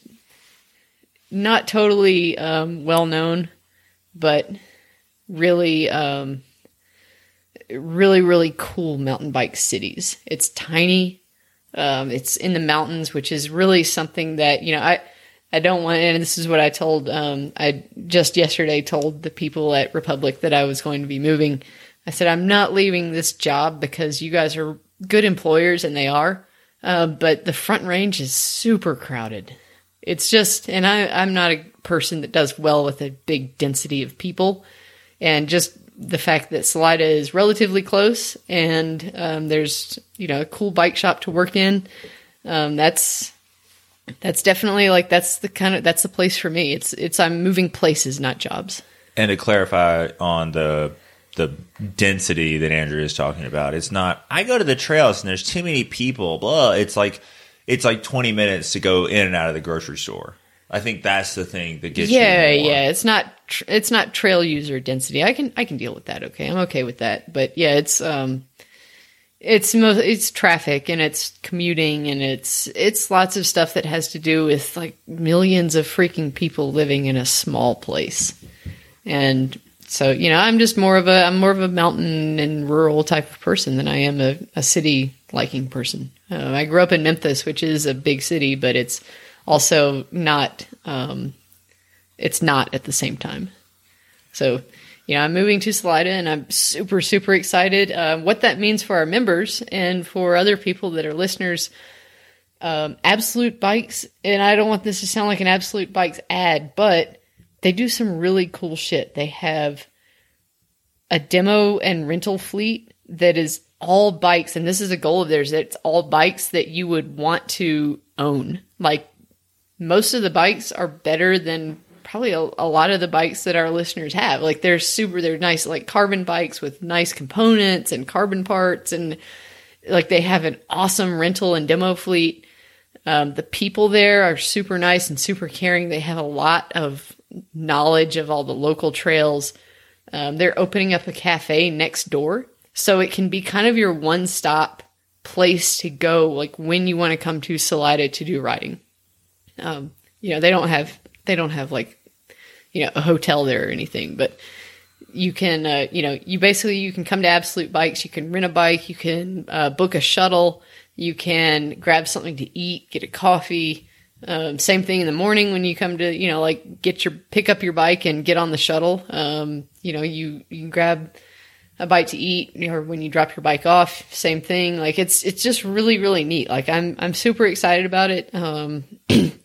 not totally um, well known, but really, um, really, really cool mountain bike cities. It's tiny. Um, it's in the mountains, which is really something that you know I. I don't want, and this is what I told. Um, I just yesterday told the people at Republic that I was going to be moving. I said I'm not leaving this job because you guys are good employers, and they are. Uh, but the Front Range is super crowded. It's just, and I, I'm not a person that does well with a big density of people, and just the fact that Salida is relatively close and um, there's you know a cool bike shop to work in. Um, that's that's definitely like that's the kind of that's the place for me. It's it's I'm moving places, not jobs. And to clarify on the the density that Andrea is talking about, it's not I go to the trails and there's too many people. Blah. It's like it's like 20 minutes to go in and out of the grocery store. I think that's the thing that gets yeah, you. more. yeah. It's not tr- it's not trail user density. I can I can deal with that. Okay, I'm okay with that. But yeah, it's um, it's mo- it's traffic and it's commuting and it's it's lots of stuff that has to do with like millions of freaking people living in a small place, and so you know I'm just more of a I'm more of a mountain and rural type of person than I am a, a city liking person. Uh, I grew up in Memphis, which is a big city, but it's also not um, it's not at the same time. So, you know, I'm moving to Salida and I'm super, super excited. Uh, what that means for our members and for other people that are listeners, um, Absolute Bikes, and I don't want this to sound like an Absolute Bikes ad, but they do some really cool shit. They have a demo and rental fleet that is all bikes, and this is a goal of theirs. It's all bikes that you would want to own. Like most of the bikes are better than probably a, a, lot of the bikes that our listeners have. Like they're super, they're nice, like carbon bikes with nice components and carbon parts, and like they have an awesome rental and demo fleet. Um, the people there are super nice and super caring. They have a lot of knowledge of all the local trails. Um, they're opening up a cafe next door, so it can be kind of your one stop place to go, like when you want to come to Salida to do riding. Um, you know, they don't have they don't have like you know a hotel there or anything, but you can uh, you know you basically you can come to Absolute Bikes, you can rent a bike, you can uh, book a shuttle, you can grab something to eat, get a coffee. Um, same thing in the morning when you come to you know like get your pick up your bike and get on the shuttle. Um, you know you you grab a bite to eat or when you drop your bike off same thing like it's it's just really really neat like i'm i'm super excited about it um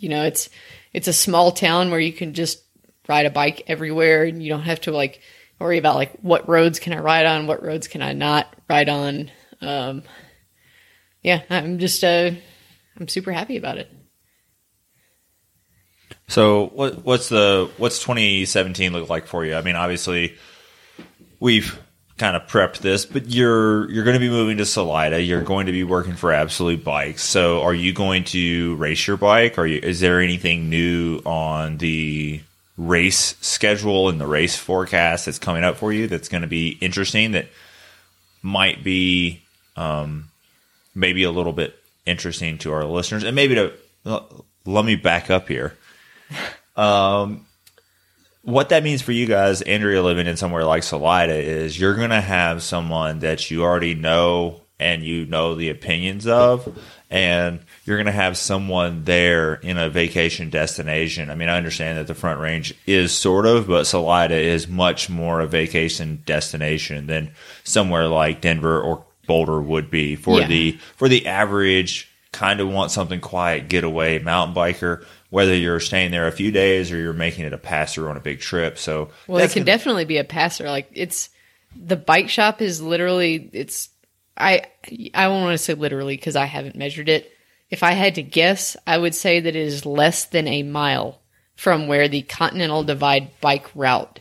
you know it's it's a small town where you can just ride a bike everywhere and you don't have to like worry about like what roads can i ride on what roads can i not ride on. Um yeah i'm just uh i'm super happy about it. So what what's the what's 2017 look like for you? I mean obviously we've kind of prepped this, but you're you're going to be moving to Salida. You're going to be working for Absolute Bikes. So, are you going to race your bike? Are you? Is there anything new on the race schedule and the race forecast that's coming up for you that's going to be interesting? That might be um, maybe a little bit interesting to our listeners, and maybe to let me back up here. Um, what that means for you guys, Andrea, living in somewhere like Salida, is you're going to have someone that you already know and you know the opinions of, and you're going to have someone there in a vacation destination. I mean, I understand that the Front Range is sort of, but Salida is much more a vacation destination than somewhere like Denver or Boulder would be for Yeah. the for the average kind of want something quiet getaway mountain biker. Whether you're staying there a few days or you're making it a pass through on a big trip, so Well, it can gonna- definitely be a passer. Like it's the bike shop is literally it's. I I won't want to say literally because I haven't measured it. If I had to guess, I would say that it is less than a mile from where the Continental Divide bike route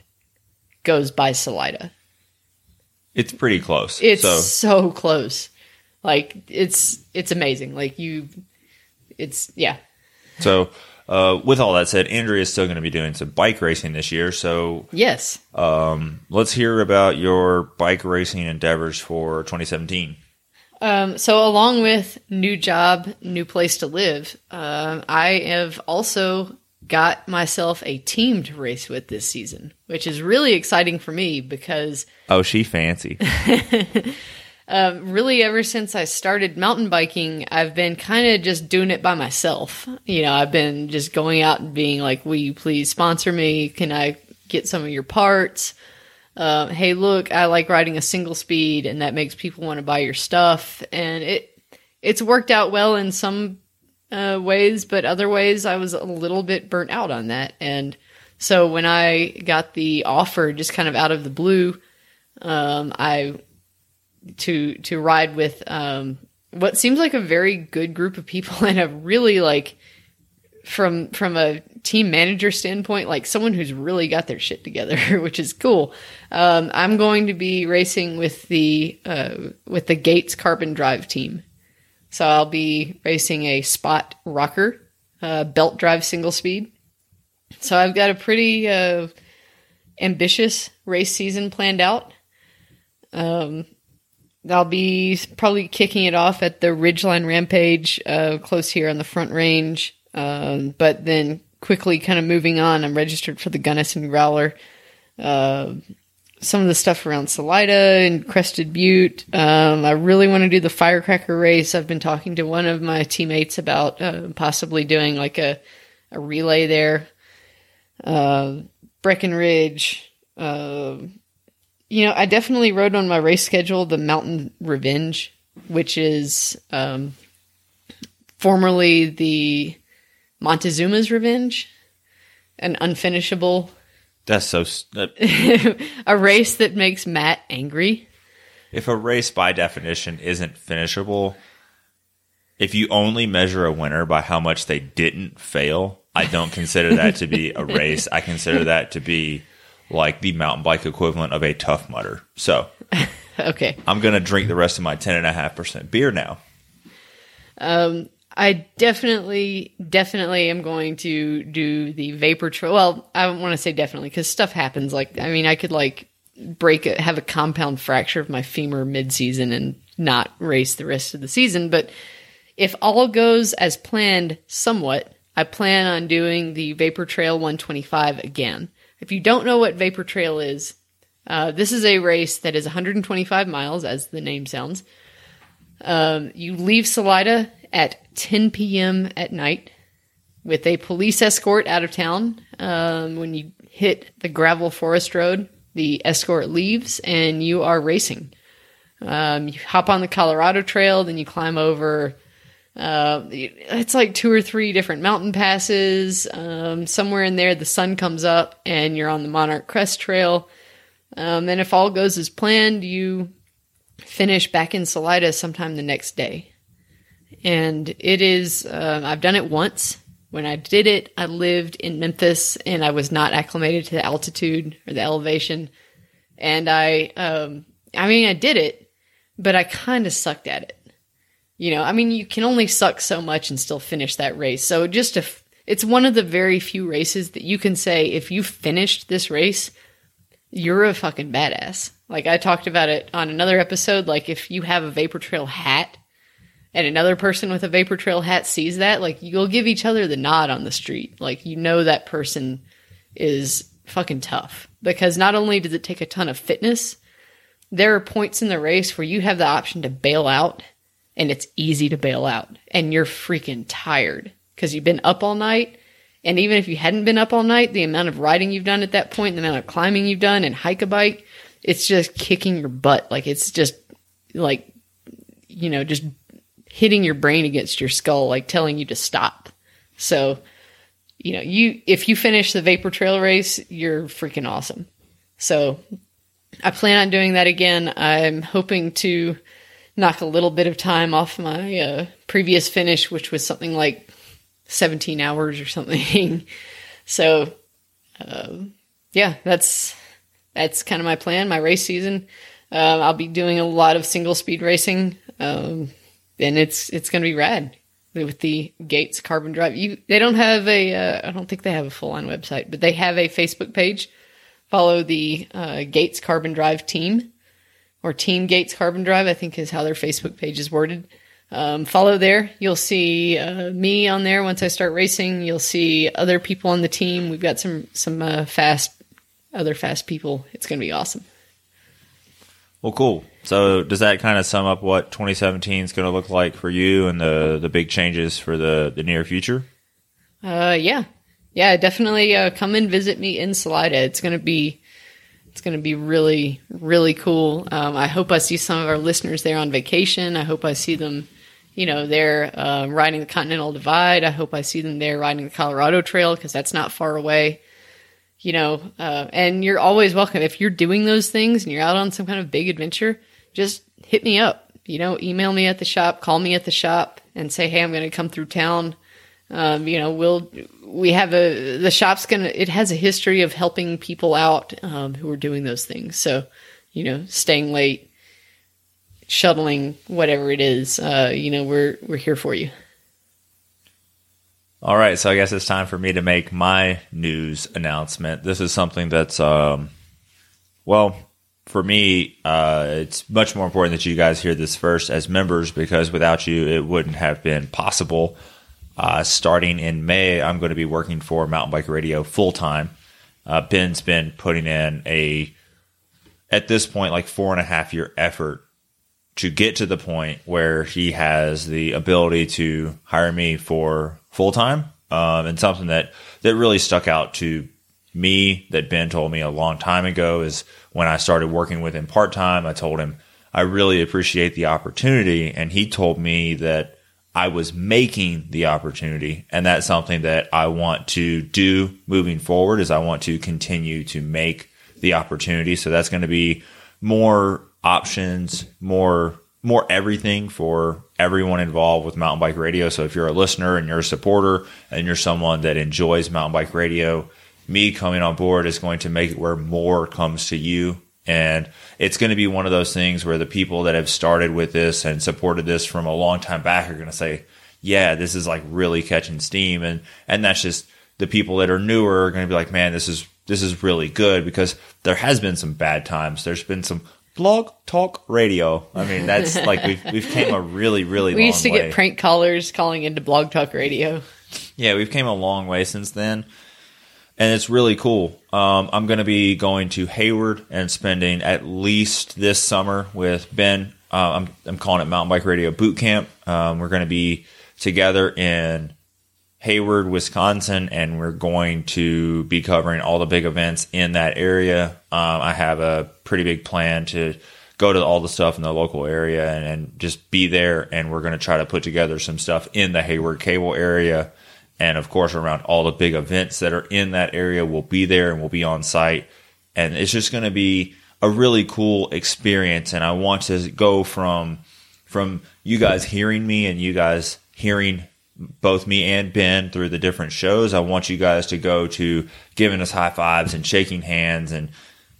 goes by Salida. It's pretty close. It's so so close. Like it's it's amazing. Like you it's yeah. so uh, with all that said, Andrea is still going to be doing some bike racing this year. So Yes. um, let's hear about your bike racing endeavors for 2017. Um, so along with new job, new place to live, um, I have also got myself a team to race with this season, which is really exciting for me because Oh, she fancy. um, really ever since I started mountain biking, I've been kind of just doing it by myself. You know, I've been just going out and being like, "Will you please sponsor me? Can I get some of your parts?" Uh, hey, look, I like riding a single speed, and that makes people want to buy your stuff. And it it's worked out well in some uh, ways, but other ways I was a little bit burnt out on that. And so when I got the offer, just kind of out of the blue, um, I to to ride with um, what seems like a very good group of people and a really like from from a team manager standpoint, like someone who's really got their shit together, which is cool. Um, I'm going to be racing with the uh, with the Gates Carbon Drive team, so I'll be racing a Spot Rocker uh, belt drive single speed. So I've got a pretty uh, ambitious race season planned out. Um, I'll be probably kicking it off at the Ridgeline Rampage, uh, close here on the Front Range. Um, but then quickly kind of moving on, I'm registered for the Gunnison Growler. Uh, some of the stuff around Salida and Crested Butte. Um, I really want to do the Firecracker race. I've been talking to one of my teammates about uh, possibly doing like a, a relay there. Uh, Breckenridge. Uh, you know, I definitely wrote on my race schedule the Mountain Revenge, which is um, formerly the Montezuma's Revenge, an unfinishable, That's so. s- that- a race that makes Matt angry. if a race by definition isn't finishable, if you only measure a winner by how much they didn't fail, I don't consider that to be a race. I consider that to be like the mountain bike equivalent of a Tough Mudder. So Okay. I'm going to drink the rest of my 10.5% beer now. Um, I definitely, definitely am going to do the vapor trail. Well, I don't want to say definitely because stuff happens. Like, I mean, I could like break it, have a compound fracture of my femur mid-season and not race the rest of the season. But if all goes as planned, somewhat, I plan on doing the Vapor Trail 125 again. If you don't know what Vapor Trail is, uh, this is a race that is 125 miles, as the name sounds. Um, you leave Salida at 10 p.m. at night with a police escort out of town. Um, when you hit the gravel forest road, the escort leaves and you are racing. Um, you hop on the Colorado Trail, then you climb over. Uh, it's like two or three different mountain passes. Um, somewhere in there, the sun comes up and you're on the Monarch Crest Trail. Um, and if all goes as planned, you finish back in Salida sometime the next day. And it is, uh, I've done it once. When I did it, I lived in Memphis and I was not acclimated to the altitude or the elevation. And I, um, I mean, I did it, but I kind of sucked at it. You know, I mean, you can only suck so much and still finish that race. So just a, f- it's one of the very few races that you can say, if you finished this race, you're a fucking badass. Like I talked about it on another episode. Like if you have a Vapor Trail hat and another person with a Vapor Trail hat sees that, like you'll give each other the nod on the street. Like you know that person is fucking tough because not only does it take a ton of fitness, there are points in the race where you have the option to bail out and it's easy to bail out and you're freaking tired because you've been up all night and even if you hadn't been up all night, the amount of riding you've done at that point, the amount of climbing you've done and hike a bike, it's just kicking your butt. Like it's just like, you know, just hitting your brain against your skull, like telling you to stop. So, you know, you, if you finish the Vapor Trail race, you're freaking awesome. So I plan on doing that again. I'm hoping to knock a little bit of time off my uh, previous finish, which was something like 17 hours or something. so, um, yeah, that's that's kind of my plan. My race season. Uh, I'll be doing a lot of single speed racing, um, and it's it's going to be rad with the Gates Carbon Drive. You they don't have a uh, I don't think they have a full on website, but they have a Facebook page. Follow the uh, Gates Carbon Drive team or Team Gates Carbon Drive, I think is how their Facebook page is worded. Um, follow there. You'll see uh, me on there once I start racing. You'll see other people on the team. We've got some some uh, fast other fast people. It's going to be awesome. Well, cool. So, does that kind of sum up what 2017 is going to look like for you and the the big changes for the the near future? Uh, yeah, yeah, definitely. Uh, come and visit me in Salida. It's going to be it's going to be really really cool. Um, I hope I see some of our listeners there on vacation. I hope I see them. You know, they're uh, riding the Continental Divide. I hope I see them there riding the Colorado Trail because that's not far away you know, uh, and you're always welcome. If you're doing those things and you're out on some kind of big adventure, just hit me up. You know, email me at the shop, call me at the shop, and say, "Hey, I'm going to come through town." Um, you know, we'll we have a the shop's gonna it has a history of helping people out um, who are doing those things. So, you know, staying late, shuttling, whatever it is, uh, you know, we're we're here for you. All right, so I guess it's time for me to make my news announcement. This is something that's, um, well, for me, uh, it's much more important that you guys hear this first as members because without you, it wouldn't have been possible. Uh, starting in May, I'm going to be working for Mountain Bike Radio full time. Uh, Ben's been putting in a, at this point, like four and a half year effort to get to the point where he has the ability to hire me for full time, um, and something that that really stuck out to me that Ben told me a long time ago is when I started working with him part time. I told him I really appreciate the opportunity, and he told me that I was making the opportunity, and that's something that I want to do moving forward. Is I want to continue to make the opportunity. So that's going to be more options, more more everything for everyone involved with mountain bike radio. So if you're a listener and you're a supporter and you're someone that enjoys mountain bike radio, me coming on board is going to make it where more comes to you. And it's going to be one of those things where the people that have started with this and supported this from a long time back are going to say, yeah, this is like really catching steam. And, and that's just the people that are newer are going to be like, man, this is, this is really good because there has been some bad times. There's been some blog talk radio. I mean, that's like we've we've came a really really. We used to way. get prank callers calling into blog talk radio. Yeah, we've came a long way since then, and it's really cool. Um, I'm going to be going to Hayward and spending at least this summer with Ben. Uh, I'm I'm calling it Mountain Bike Radio Boot Camp. Um, we're going to be together in Hayward, Wisconsin, and we're going to be covering all the big events in that area. Um, I have a pretty big plan to go to all the stuff in the local area and, and just be there. And we're going to try to put together some stuff in the Hayward Cable area. And of course, around all the big events that are in that area, we'll be there and we'll be on site. And it's just going to be a really cool experience. And I want to go from, from you guys hearing me and you guys hearing both me and Ben through the different shows. I want you guys to go to giving us high fives and shaking hands and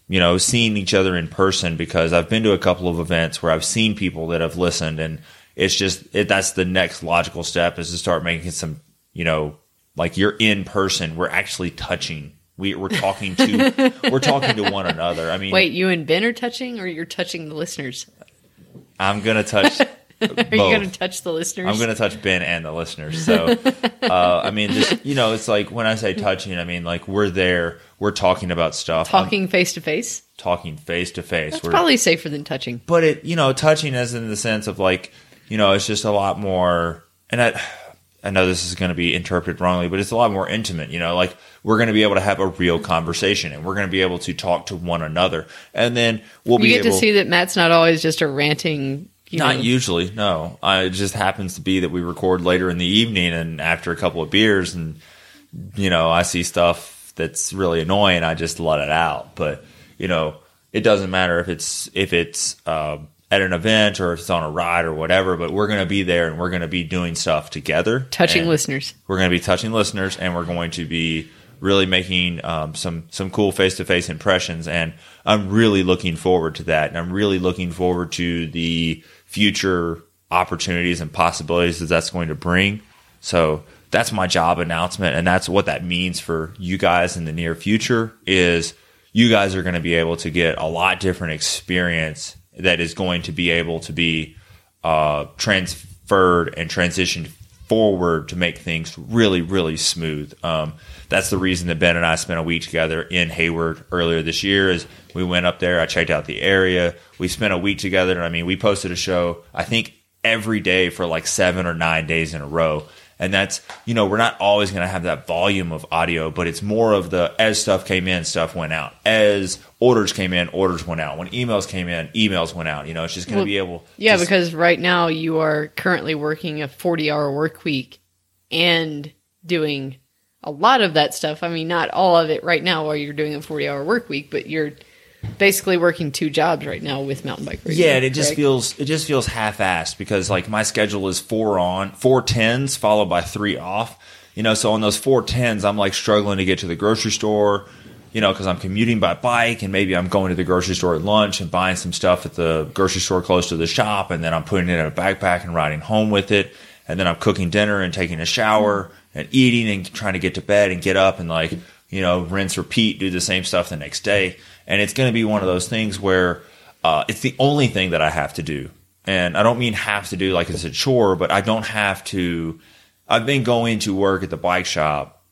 you know seeing each other in person because I've been to a couple of events where I've seen people that have listened and it's just it, that's the next logical step is to start making some you know like you're in person we're actually touching we, we're talking to we're talking to one another. I mean, wait, you and Ben are touching, or you're touching the listeners? I'm gonna touch Are you going to touch the listeners? I'm going to touch Ben and the listeners. So, uh, I mean, just you know, it's like when I say touching, I mean like we're there, we're talking about stuff, talking face to face, talking face to face. That's probably safer than touching. But it, you know, touching as in the sense of like, you know, it's just a lot more. And I, I know this is going to be interpreted wrongly, but it's a lot more intimate. You know, like we're going to be able to have a real conversation, and we're going to be able to talk to one another, and then we'll you be get able, to see that Matt's not always just a ranting you Not know. usually, no. Uh, it just happens to be that we record later in the evening, and after a couple of beers, and you know, I see stuff that's really annoying. I just let it out. But you know, it doesn't matter if it's if it's uh, at an event or if it's on a ride or whatever, but we're going to be there and we're going to be doing stuff together. Touching listeners. We're going to be touching listeners and we're going to be really making um, some some cool face to face impressions. And I'm really looking forward to that. And I'm really looking forward to the future opportunities and possibilities that that's going to bring. So that's my job announcement, and that's what that means for you guys in the near future. Is you guys are going to be able to get a lot different experience that is going to be able to be uh, transferred and transitioned forward to make things really, really smooth. Um, that's the reason that Ben and I spent a week together in Hayward earlier this year. Is we went up there, I checked out the area, we spent a week together, and I mean, we posted a show. I think every day for like seven or nine days in a row. And that's, you know, we're not always going to have that volume of audio, but it's more of the as stuff came in, stuff went out. As orders came in, orders went out. When emails came in, emails went out. You know, it's just going to Well, be able. Yeah, just- because right now you are currently working a 40 hour work week and doing a lot of that stuff. I mean, not all of it right now while you're doing a 40 hour work week, but you're basically working two jobs right now with mountain bike racing. Yeah, and it just feels it just feels half-assed because like my schedule is four on, four tens followed by three off. You know, so on those four tens, I'm like struggling to get to the grocery store. You know, because I'm commuting by bike, and maybe I'm going to the grocery store at lunch and buying some stuff at the grocery store close to the shop, and then I'm putting it in a backpack and riding home with it, and then I'm cooking dinner and taking a shower and eating and trying to get to bed and get up and like you know rinse, repeat, do the same stuff the next day, and it's going to be one of those things where uh, it's the only thing that I have to do. And I don't mean have to do like it's a chore, but I don't have to. I've been going to work at the bike shop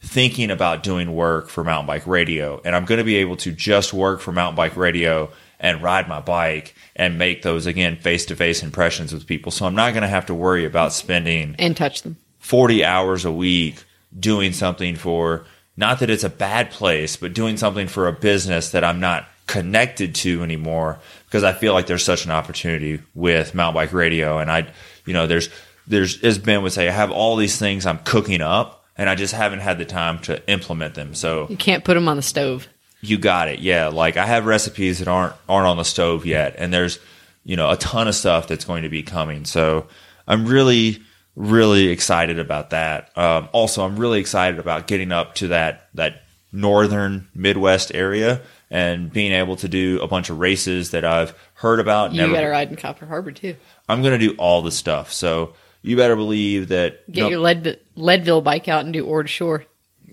thinking about doing work for mountain bike radio. And I'm going to be able to just work for mountain bike radio and ride my bike and make those, again, face to face impressions with people. So I'm not going to have to worry about spending and touch them. 40 hours a week doing something for not that it's a bad place, but doing something for a business that I'm not connected to anymore because I feel like there's such an opportunity with mountain bike radio. And I, you know, there's, there's, as Ben would say, I have all these things I'm cooking up and I just haven't had the time to implement them. So You can't put them on the stove. you got it. Yeah. Like I have recipes that aren't aren't on the stove yet. And there's, you know, a ton of stuff that's going to be coming. So I'm really, really excited about that. Um, also I'm really excited about getting up to that that northern Midwest area and being able to do a bunch of races that I've heard about. You never- to ride in Copper Harbor too. I'm gonna do all the stuff. So you better believe that Get no, your Lead, Leadville bike out and do Ore to Shore.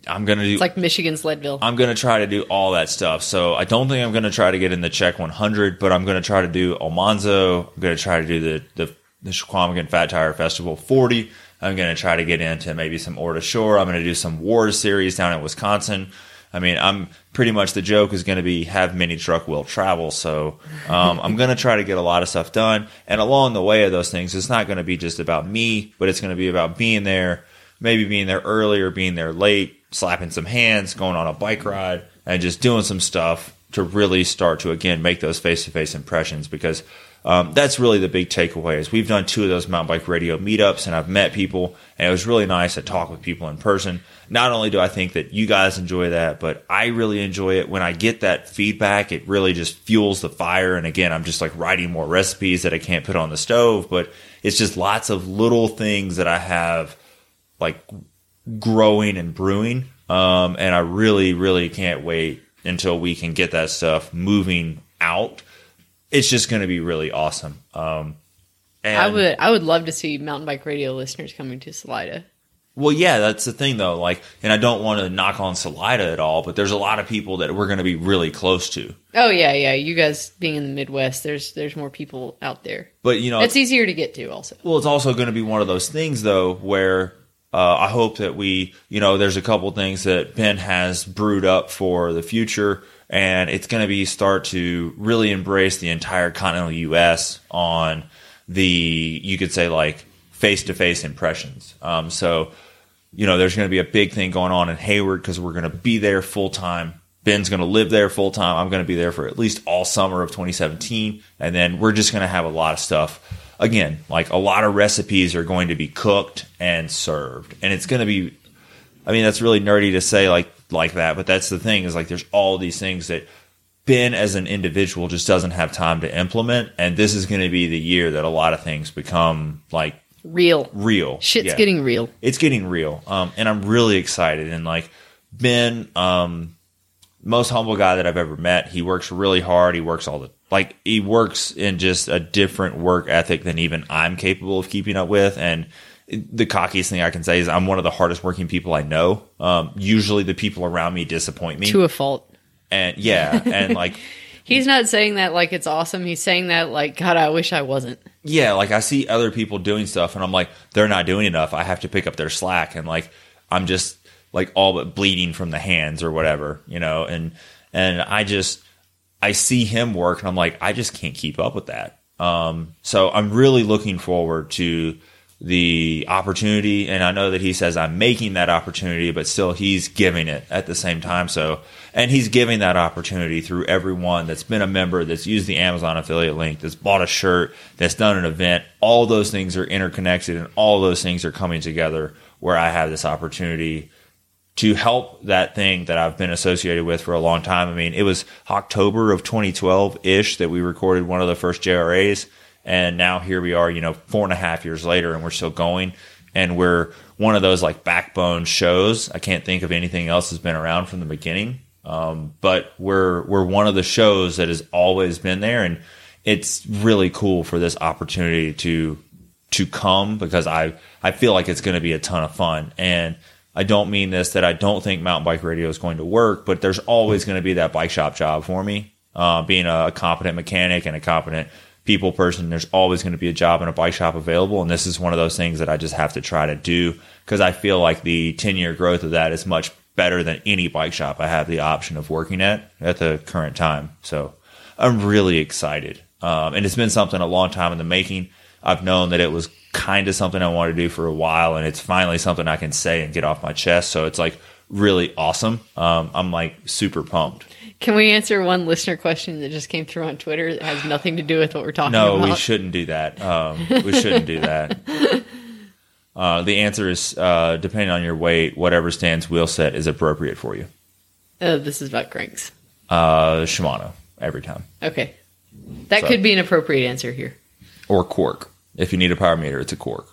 I'm gonna do It's like Michigan's Leadville. I'm going to try to do all that stuff. So I don't think I'm going to try to get in the Cheq 100, but I'm going to try to do Almanzo. I'm going to try to do the, the, the Chequamegon Fat Tire Festival 40. I'm going to try to get into maybe some Ore to Shore. I'm going to do some WORS Series down in Wisconsin. I mean, I'm pretty much the joke is going to be have mini truck will travel. So um, I'm going to try to get a lot of stuff done. And along the way of those things, it's not going to be just about me, but it's going to be about being there, maybe being there early or being there late, slapping some hands, going on a bike ride, and just doing some stuff to really start to again make those face to face impressions because um, that's really the big takeaway is we've done two of those mountain bike radio meetups and I've met people and it was really nice to talk with people in person. Not only do I think that you guys enjoy that, but I really enjoy it when I get that feedback. It really just fuels the fire. And again, I'm just like writing more recipes that I can't put on the stove, but it's just lots of little things that I have like growing and brewing. Um, and I really, really can't wait until we can get that stuff moving out. It's just going to be really awesome. Um, and, I would I would love to see mountain bike radio listeners coming to Salida. Well, yeah, that's the thing though. Like, and I don't want to knock on Salida at all, but there's a lot of people that we're going to be really close to. Oh yeah, yeah. You guys being in the Midwest, there's there's more people out there. But you know, It's easier to get to also. Well, it's also going to be one of those things, though, where uh, I hope that we, you know, there's a couple things that Ben has brewed up for the future, and it's going to be start to really embrace the entire continental U.S. on the, you could say, like face to face impressions. Um, so, you know, there's going to be a big thing going on in Hayward because we're going to be there full time. Ben's going to live there full time. I'm going to be there for at least all summer of 2017. And then we're just going to have a lot of stuff. Again, like a lot of recipes are going to be cooked and served. And it's going to be, I mean, that's really nerdy to say like, like that, but that's the thing is like there's all these things that Ben as an individual just doesn't have time to implement, and this is going to be the year that a lot of things become like Real. real. Shit's Yeah. getting real. it's getting real, um, and I'm really excited. And like Ben, um, most humble guy that I've ever met. He works really hard. He works all the like he works in just a different work ethic than even I'm capable of keeping up with. And the cockiest thing I can say is I'm one of the hardest working people I know. Um, usually the people around me disappoint me, To a fault. and yeah, and like He's not saying that like it's awesome. He's saying that like, God, I wish I wasn't. yeah, like I see other people doing stuff and I'm like, they're not doing enough. I have to pick up their slack and like I'm just like all but bleeding from the hands or whatever, you know, and and I just I see him work and I'm like, I just can't keep up with that. Um so I'm really looking forward to the opportunity and I know that he says I'm making that opportunity, but still he's giving it at the same time. So and he's giving that opportunity through everyone that's been a member, that's used the Amazon affiliate link, that's bought a shirt, that's done an event. All those things are interconnected and all those things are coming together where I have this opportunity to help that thing that I've been associated with for a long time. I mean, it was October of 2012 ish that we recorded one of the first JRAs. And now here we are, you know, four and a half years later, and we're still going. And we're one of those like backbone shows. I can't think of anything else that's been around from the beginning. Um, but we're we're one of the shows that has always been there, and it's really cool for this opportunity to to come because I I feel like it's going to be a ton of fun. And I don't mean this that I don't think mountain bike radio is going to work, but there's always going to be that bike shop job for me. Uh, being a competent mechanic and a competent people person, there's always going to be a job in a bike shop available. And this is one of those things that I just have to try to do because I feel like the 10 year growth of that is much better than any bike shop I have the option of working at at the current time. So I'm really excited. Um, and it's been something a long time in the making. I've known that it was kind of something I wanted to do for a while, and it's finally something I can say and get off my chest. So it's like really awesome. Um, I'm like super pumped. Can we answer one listener question that just came through on Twitter that has nothing to do with what we're talking No, about? No, we shouldn't do that. Um, we shouldn't do that. Uh, the answer is uh, depending on your weight, whatever Stan's wheel set is appropriate for you. Uh, this is about cranks. Uh, Shimano every time, Okay. That So- could be an appropriate answer here. or Quarq. If you need a power meter, it's a Quarq.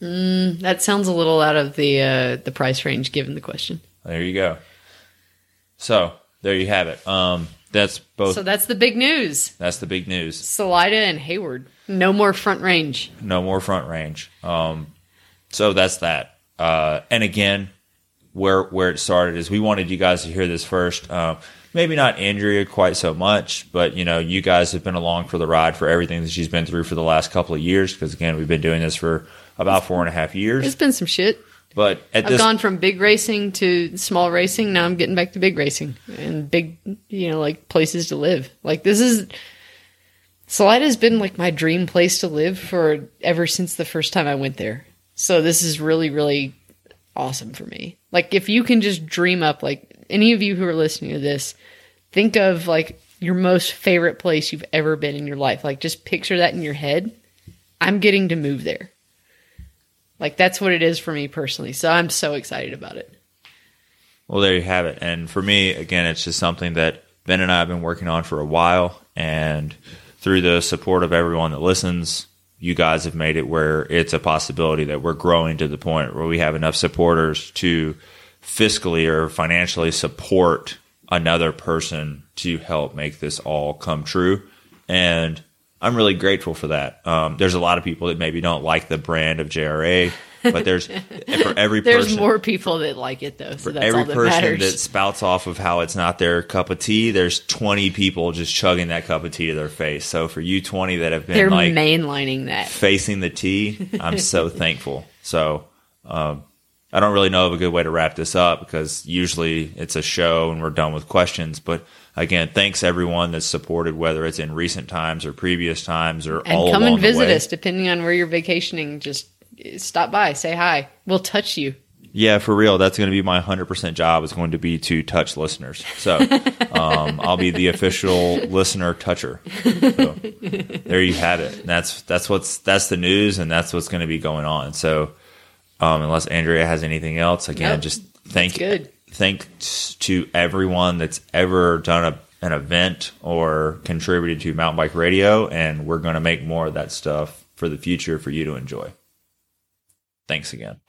That sounds a little out of the uh, the price range given the question. There you go. So there you have it. Um, that's both. So that's the big news. that's the big news. Salida and Hayward. No more front range. No more front range. Um, so that's that. Uh, and again, where where it started is we wanted you guys to hear this first. Uh, maybe not Andrea quite so much, but you know, you guys have been along for the ride for everything that she's been through for the last couple of years. Because again, we've been doing this for about four and a half years. It's been some shit. But at I've this, gone from big racing to small racing. Now I'm getting back to big racing and big, you know, like places to live. Like this is Salida has been like my dream place to live for ever since the first time I went there. So this is really, really awesome for me. Like if you can just dream up, like any of you who are listening to this, think of like your most favorite place you've ever been in your life. Like just picture that in your head. I'm getting to move there. Like that's what it is for me personally. So I'm so excited about it. Well, there you have it. And for me, again, it's just something that Ben and I have been working on for a while. And through the support of everyone that listens, you guys have made it where it's a possibility that we're growing to the point where we have enough supporters to fiscally or financially support another person to help make this all come true. And I'm really grateful for that. Um, there's a lot of people that maybe don't like the brand of JRA, but there's for every There's person more people that like it though, so for every that person matters. that spouts off of how it's not their cup of tea, there's 20 people just chugging that cup of tea to their face. So for you 20 that have been They're like mainlining that. facing the tea, I'm so thankful. So um, I don't really know of a good way to wrap this up because usually it's a show and we're done with questions. But again, thanks everyone that's supported, whether it's in recent times or previous times or And all come along and visit us depending on where you're vacationing. Just eh, stop by, say hi. We'll touch you. Yeah, for real. That's going to be my 100% job is going to be to touch listeners. So um, I'll be the official listener toucher. So there you have it. And that's that's what's that's the news and that's what's going to be going on. So um, unless Andrea has anything else, again, Nope. just thank you. good. Thanks to everyone that's ever done a an event or contributed to mountain bike radio and we're going to make more of that stuff for the future for you to enjoy. Thanks again